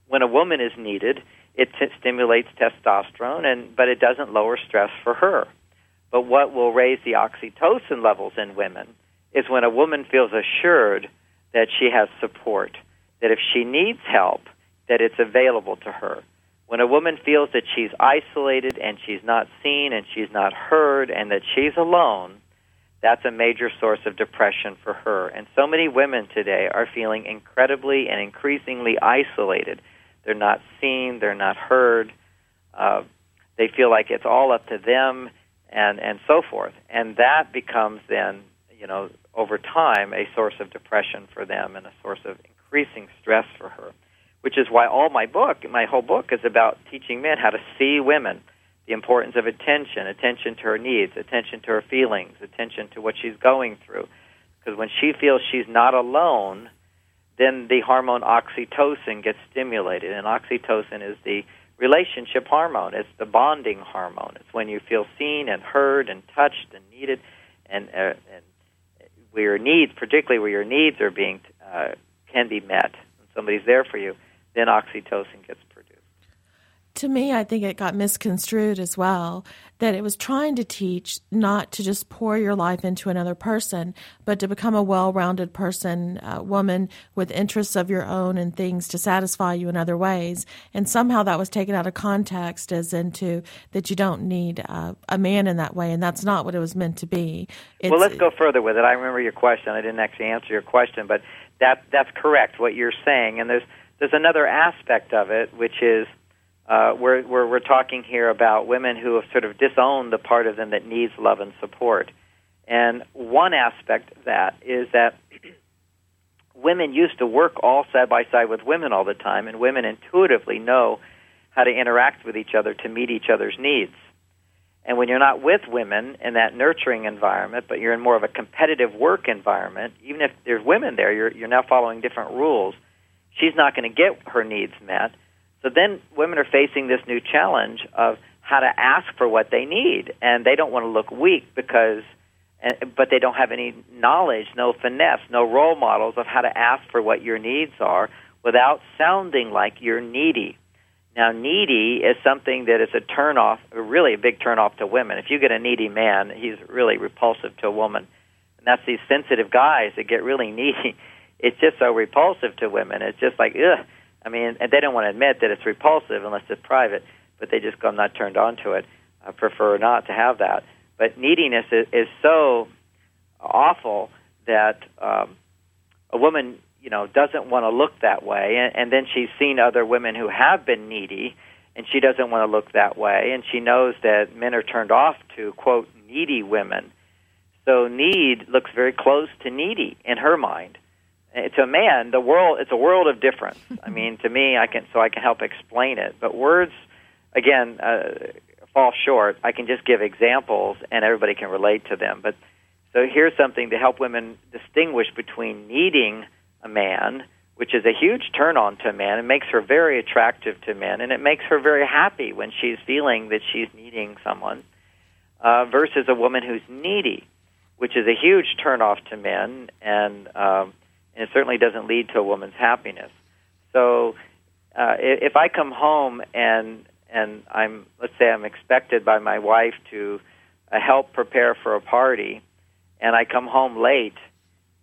C: When a woman is needed it t- stimulates testosterone and but it doesn't lower stress for her. But what will raise the oxytocin levels in women is when a woman feels assured that she has support that if she needs help that it's available to her When a woman feels that she's isolated and she's not seen and she's not heard and that she's alone, that's a major source of depression for her. And so many women today are feeling incredibly and increasingly isolated. They're not seen, they're not heard. Uh, they feel like it's all up to them and and so forth. And that becomes then, you know, over time a source of depression for them and a source of increasing stress for her. Which is why all my book, my whole book is about teaching men how to see women the importance of attention, attention to her needs, attention to her feelings, attention to what she's going through. Because when she feels she's not alone, then the hormone oxytocin gets stimulated. And oxytocin is the relationship hormone, it's the bonding hormone. It's when you feel seen and heard and touched and needed, and, uh, and where your needs, particularly where your needs are being, uh, can be met, and somebody's there for you, then oxytocin gets produced.
B: to me, I think it got misconstrued as well that it was trying to teach not to just pour your life into another person, but to become a well rounded person, a woman with interests of your own and things to satisfy you in other ways. And somehow that was taken out of context as into that you don't need uh, a man in that way. And that's not what it was meant to be.
C: It's, well, let's go further with it. I remember your question. I didn't actually answer your question, but that, that's correct, what you're saying. And there's, there's another aspect of it, which is uh, we're, we're, we're talking here about women who have sort of disowned the part of them that needs love and support. And one aspect of that is that women used to work all side by side with women all the time, and women intuitively know how to interact with each other to meet each other's needs. And when you're not with women in that nurturing environment, but you're in more of a competitive work environment, even if there's women there, you're, you're now following different rules. She's not going to get her needs met so then women are facing this new challenge of how to ask for what they need, and they don't want to look weak because, eh, but they don't have any knowledge, no finesse, no role models of how to ask for what your needs are without sounding like you're needy. Now, needy is something that is a turnoff, really a big turnoff to women. If you get a needy man, he's really repulsive to a woman. And that's these sensitive guys that get really needy. It's just so repulsive to women. It's just like, ugh I mean, and they don't want to admit that it's repulsive unless it's private, but they just go, I'm not turned on to it. I prefer not to have that. But neediness is, is so awful that um, a woman, you know, doesn't want to look that way, and, and then she's seen other women who have been needy, and she doesn't want to look that way, and she knows that men are turned off to quote needy women. So need looks very close to needy in her mind to a man, the world it's a world of difference. I mean, to me, I can so I can help explain it. But words, again, uh, fall short. I can just give examples, and everybody can relate to them. But so here's something to help women distinguish between needing a man, which is a huge turn on to a man. It makes her very attractive to men, and it makes her very happy when she's feeling that she's needing someone, uh, versus a woman who's needy, which is a huge turn off to men and. Um, and it certainly doesn't lead to a woman's happiness. So, uh, if I come home and and I'm let's say I'm expected by my wife to uh, help prepare for a party, and I come home late,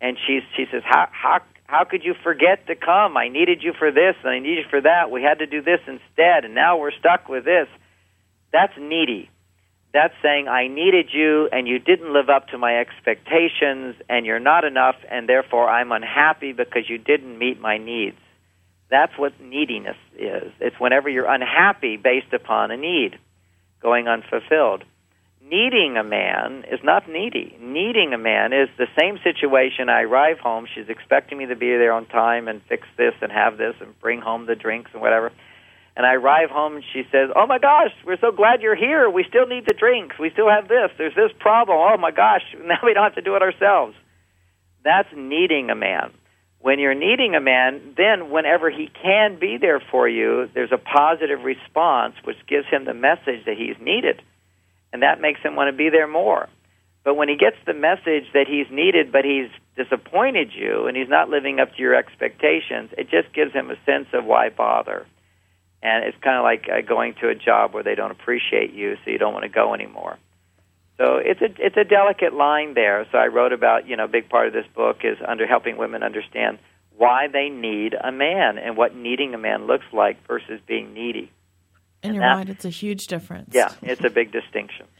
C: and she she says how how how could you forget to come? I needed you for this and I need you for that. We had to do this instead, and now we're stuck with this. That's needy that's saying I needed you and you didn't live up to my expectations and you're not enough and therefore I'm unhappy because you didn't meet my needs. That's what neediness is. It's whenever you're unhappy based upon a need going unfulfilled. Needing a man is not needy. Needing a man is the same situation. I arrive home, she's expecting me to be there on time and fix this and have this and bring home the drinks and whatever and I arrive home and she says, "Oh my gosh, we're so glad you're here. We still need the drinks. We still have this. There's this problem. Oh my gosh, now we don't have to do it ourselves." That's needing a man. When you're needing a man, then whenever he can be there for you, there's a positive response which gives him the message that he's needed. And that makes him want to be there more. But when he gets the message that he's needed but he's disappointed you and he's not living up to your expectations, it just gives him a sense of why bother and it's kind of like uh, going to a job where they don't appreciate you, so you don't want to go anymore. So it's a it's a delicate line there. So I wrote about you know a big part of this book is under helping women understand why they need a man and what needing a man looks like versus being needy.
B: And, and you're that, right, it's a huge difference.
C: Yeah, it's a big distinction.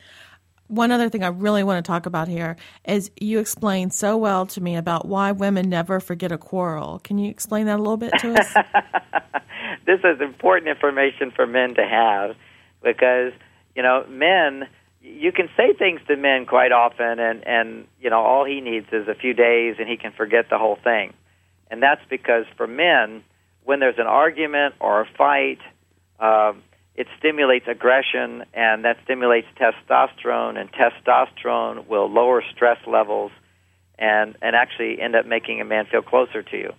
B: One other thing I really want to talk about here is you explained so well to me about why women never forget a quarrel. Can you explain that a little bit to us?
C: this is important information for men to have because, you know, men you can say things to men quite often and and you know all he needs is a few days and he can forget the whole thing. And that's because for men when there's an argument or a fight uh, it stimulates aggression and that stimulates testosterone and testosterone will lower stress levels and and actually end up making a man feel closer to you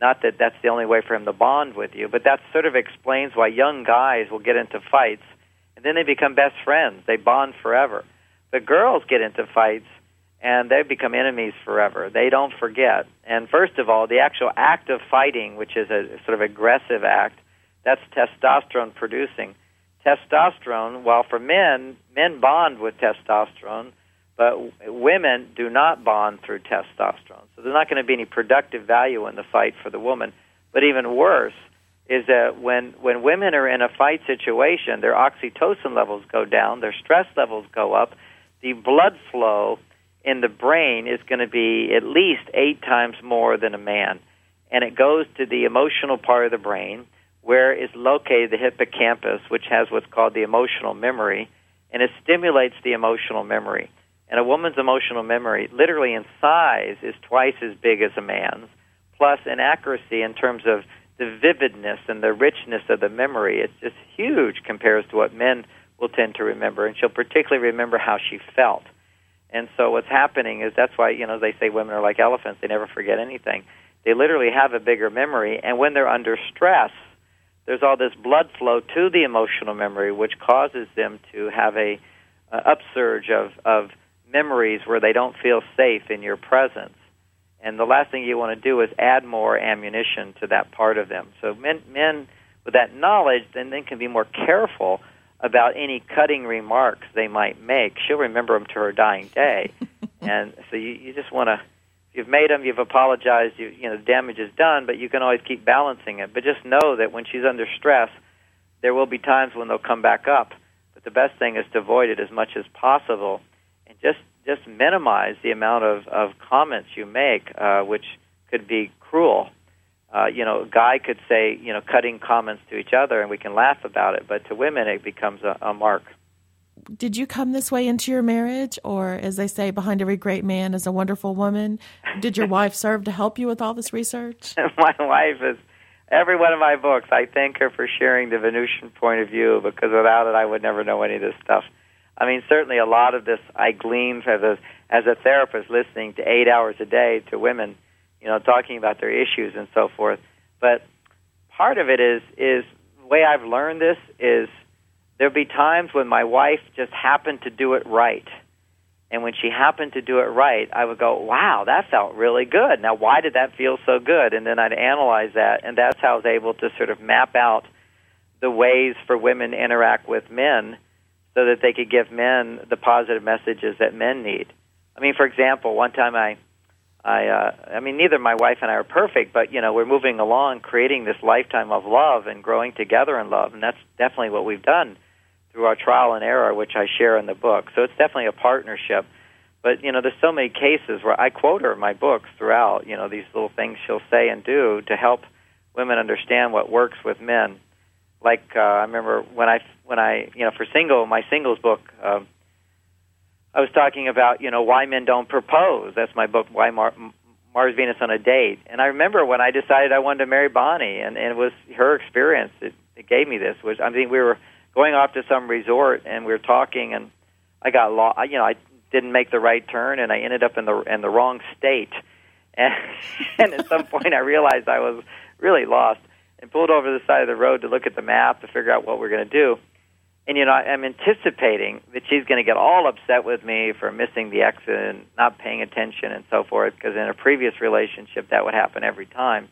C: not that that's the only way for him to bond with you but that sort of explains why young guys will get into fights and then they become best friends. They bond forever. The girls get into fights and they become enemies forever. They don't forget. And first of all, the actual act of fighting, which is a sort of aggressive act, that's testosterone producing. Testosterone, while for men, men bond with testosterone, but women do not bond through testosterone. So there's not going to be any productive value in the fight for the woman. But even worse, is that when when women are in a fight situation, their oxytocin levels go down, their stress levels go up, the blood flow in the brain is going to be at least eight times more than a man, and it goes to the emotional part of the brain where is located the hippocampus, which has what's called the emotional memory, and it stimulates the emotional memory. And a woman's emotional memory, literally in size, is twice as big as a man's, plus in accuracy in terms of the vividness and the richness of the memory. It's just huge compared to what men will tend to remember, and she'll particularly remember how she felt. And so what's happening is that's why you know they say women are like elephants; they never forget anything. They literally have a bigger memory, and when they're under stress, there's all this blood flow to the emotional memory, which causes them to have a, a upsurge of of memories where they don't feel safe in your presence and the last thing you want to do is add more ammunition to that part of them. So men, men with that knowledge then, then can be more careful about any cutting remarks they might make. She'll remember them to her dying day, and so you, you just want to. You've made them. You've apologized. You, you know the damage is done, but you can always keep balancing it. But just know that when she's under stress, there will be times when they'll come back up. But the best thing is to avoid it as much as possible, just just minimize the amount of, of comments you make, uh, which could be cruel. Uh, you know, a guy could say, you know, cutting comments to each other, and we can laugh about it, but to women, it becomes a, a mark.
B: Did you come this way into your marriage, or as they say, behind every great man is a wonderful woman? Did your wife serve to help you with all this research?
C: my wife is every one of my books. I thank her for sharing the Venusian point of view because without it, I would never know any of this stuff. I mean, certainly a lot of this I glean as a as a therapist listening to eight hours a day to women, you know, talking about their issues and so forth. But part of it is is the way I've learned this is there'll be times when my wife just happened to do it right. And when she happened to do it right, I would go, wow, that felt really good. Now, why did that feel so good? And then I'd analyze that, and that's how I was able to sort of map out the ways for women interact with men so that they could give men the positive messages that men need. I mean, for example, one time I, I, uh, I mean, neither my wife and I are perfect, but you know, we're moving along, creating this lifetime of love and growing together in love, and that's definitely what we've done through our trial and error, which I share in the book. So it's definitely a partnership. But you know, there's so many cases where I quote her in my books throughout. You know, these little things she'll say and do to help women understand what works with men like uh, I remember when I when I you know for single my singles book um, I was talking about you know why men don't propose. That's my book why Mar- Mars Venus on a date. And I remember when I decided I wanted to marry Bonnie, and, and it was her experience that it gave me this. Was I mean we were going off to some resort and we were talking, and I got lost. You know I didn't make the right turn, and I ended up in the in the wrong state. And, and at some point I realized I was really lost and pulled over the side of the road to look at the map to figure out what we're going to do. And you know, I'm anticipating that she's going to get all upset with me for missing the exit and not paying attention and so forth. Because in a previous relationship, that would happen every time.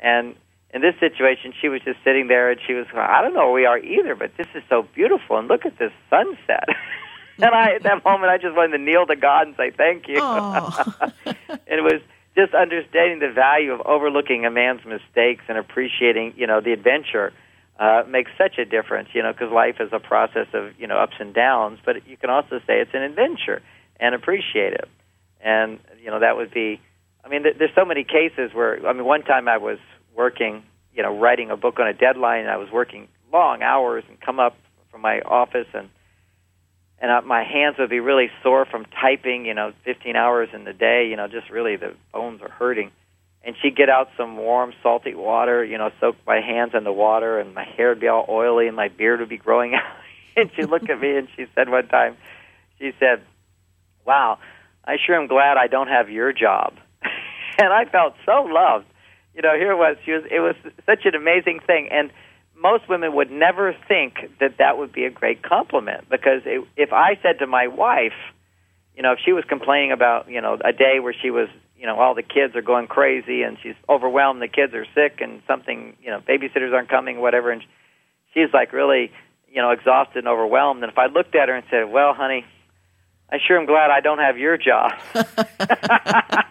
C: And in this situation, she was just sitting there and she was, I don't know where we are either, but this is so beautiful and look at this sunset. and I, at that moment, I just wanted to kneel to God and say thank you. and it was just understanding the value of overlooking a man's mistakes and appreciating, you know, the adventure. uh, makes such a difference, you know, because life is a process of, you know, ups and downs, but you can also say it's an adventure and appreciate it. And, you know, that would be, I mean, th- there's so many cases where, I mean, one time I was working, you know, writing a book on a deadline, and I was working long hours and come up from my office and and uh, my hands would be really sore from typing, you know, 15 hours in the day, you know, just really the bones are hurting and she'd get out some warm, salty water, you know, soak my hands in the water, and my hair would be all oily, and my beard would be growing out. and she'd look at me, and she said one time, she said, "Wow, I sure am glad I don't have your job." and I felt so loved. You know, here it was. She was. It was such an amazing thing, and most women would never think that that would be a great compliment because it, if I said to my wife, you know, if she was complaining about, you know, a day where she was you know all the kids are going crazy and she's overwhelmed the kids are sick and something you know babysitters aren't coming whatever and she's like really you know exhausted and overwhelmed and if i looked at her and said well honey i sure am glad i don't have your job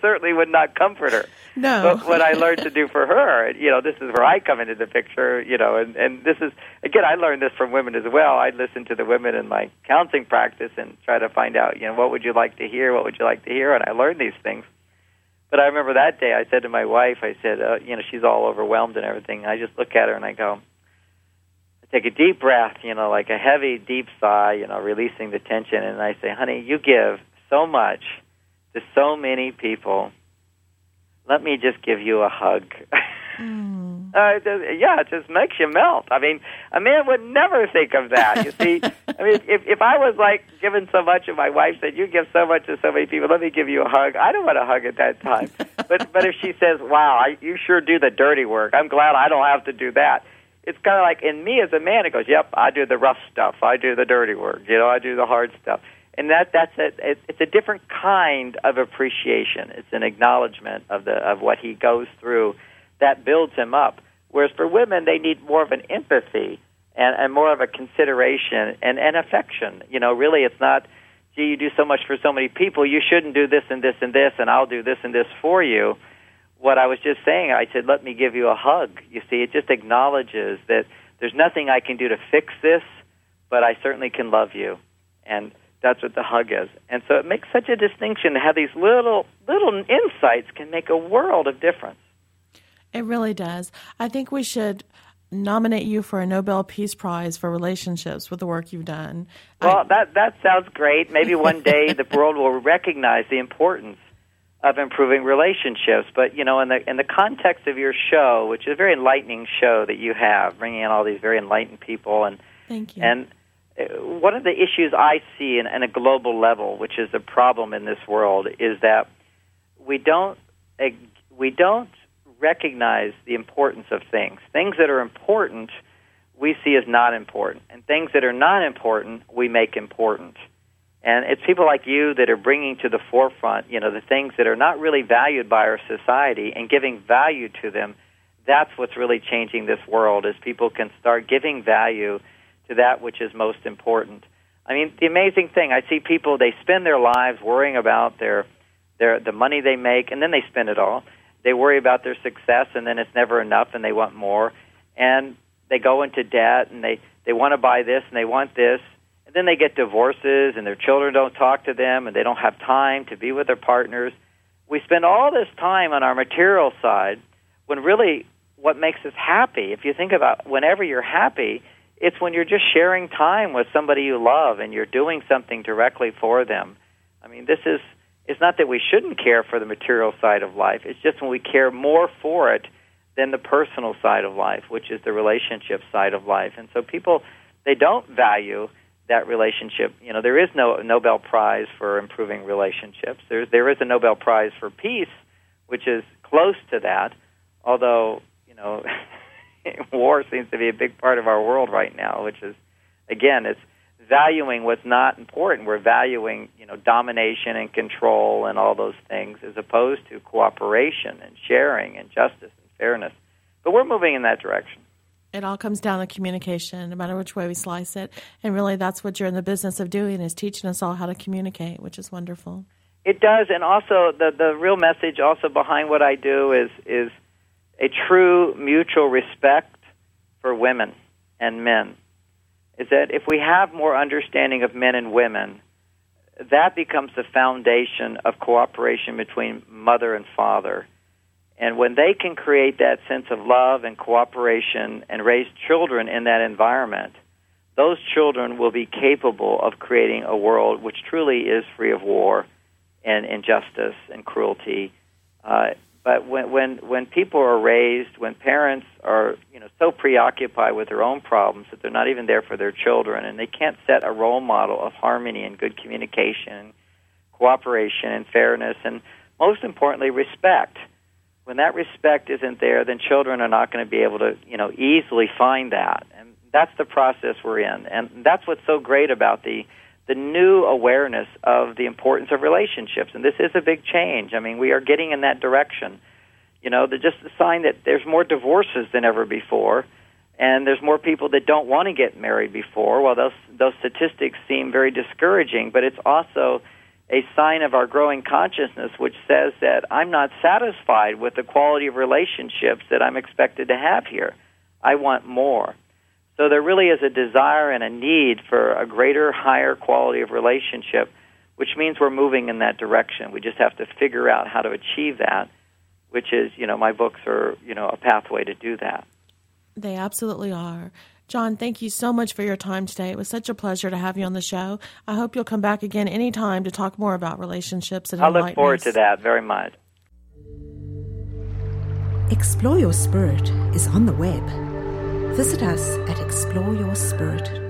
C: certainly would not comfort her
B: no.
C: But what I learned to do for her, you know, this is where I come into the picture, you know, and and this is again, I learned this from women as well. I listen to the women in my counseling practice and try to find out, you know, what would you like to hear, what would you like to hear, and I learned these things. But I remember that day, I said to my wife, I said, uh, you know, she's all overwhelmed and everything. I just look at her and I go, I take a deep breath, you know, like a heavy, deep sigh, you know, releasing the tension, and I say, honey, you give so much to so many people let me just give you a hug. Mm. uh, it just, yeah, it just makes you melt. I mean, a man would never think of that. You see, I mean, if if I was like giving so much, and my wife said, "You give so much to so many people, let me give you a hug," I don't want a hug at that time. but but if she says, "Wow, I, you sure do the dirty work," I'm glad I don't have to do that. It's kind of like in me as a man, it goes, "Yep, I do the rough stuff. I do the dirty work. You know, I do the hard stuff." And that that's a it's a different kind of appreciation. It's an acknowledgement of the of what he goes through that builds him up. Whereas for women, they need more of an empathy and, and more of a consideration and, and affection. You know, really, it's not, gee, you do so much for so many people. You shouldn't do this and this and this, and I'll do this and this for you. What I was just saying, I said, let me give you a hug. You see, it just acknowledges that there's nothing I can do to fix this, but I certainly can love you. And that's what the hug is. And so it makes such a distinction how these little little insights can make a world of difference.
B: It really does. I think we should nominate you for a Nobel Peace Prize for relationships with the work you've done.
C: Well, I, that that sounds great. Maybe one day the world will recognize the importance of improving relationships. But you know, in the in the context of your show, which is a very enlightening show that you have, bringing in all these very enlightened people and
B: Thank you.
C: and one of the issues I see in, in a global level, which is a problem in this world, is that we don't we don't recognize the importance of things. Things that are important we see as not important, and things that are not important we make important. And it's people like you that are bringing to the forefront, you know, the things that are not really valued by our society and giving value to them. That's what's really changing this world. Is people can start giving value to that which is most important. I mean, the amazing thing, I see people they spend their lives worrying about their their the money they make and then they spend it all. They worry about their success and then it's never enough and they want more and they go into debt and they they want to buy this and they want this and then they get divorces and their children don't talk to them and they don't have time to be with their partners. We spend all this time on our material side when really what makes us happy, if you think about whenever you're happy, it's when you're just sharing time with somebody you love and you're doing something directly for them. I mean, this is it's not that we shouldn't care for the material side of life. It's just when we care more for it than the personal side of life, which is the relationship side of life. And so people they don't value that relationship. You know, there is no Nobel Prize for improving relationships. There there is a Nobel Prize for peace, which is close to that, although, you know, war seems to be a big part of our world right now, which is, again, it's valuing what's not important. We're valuing, you know, domination and control and all those things, as opposed to cooperation and sharing and justice and fairness. But we're moving in that direction.
B: It all comes down to communication, no matter which way we slice it. And really, that's what you're in the business of doing is teaching us all how to communicate, which is wonderful.
C: It does, and also the the real message also behind what I do is is a true mutual respect for women and men is that if we have more understanding of men and women, that becomes the foundation of cooperation between mother and father. And when they can create that sense of love and cooperation and raise children in that environment, those children will be capable of creating a world which truly is free of war and injustice and cruelty. Uh, but when when when people are raised, when parents are you know so preoccupied with their own problems that they're not even there for their children, and they can't set a role model of harmony and good communication, cooperation and fairness, and most importantly, respect. When that respect isn't there, then children are not going to be able to you know easily find that, and that's the process we're in, and that's what's so great about the the new awareness of the importance of relationships. And this is a big change. I mean, we are getting in that direction. You know, just the sign that there's more divorces than ever before, and there's more people that don't want to get married before. Well, those those statistics seem very discouraging, but it's also a sign of our growing consciousness, which says that I'm not satisfied with the quality of relationships that I'm expected to have here. I want more. So there really is a desire and a need for a greater, higher quality of relationship, which means we're moving in that direction. We just have to figure out how to achieve that, which is, you know, my books are, you know, a pathway to do that.
B: They absolutely are. John, thank you so much for your time today. It was such a pleasure to have you on the show. I hope you'll come back again anytime to talk more about relationships and
C: I look forward to that very much.
A: Explore Your Spirit is on the web Visit us at exploreyourspirit.com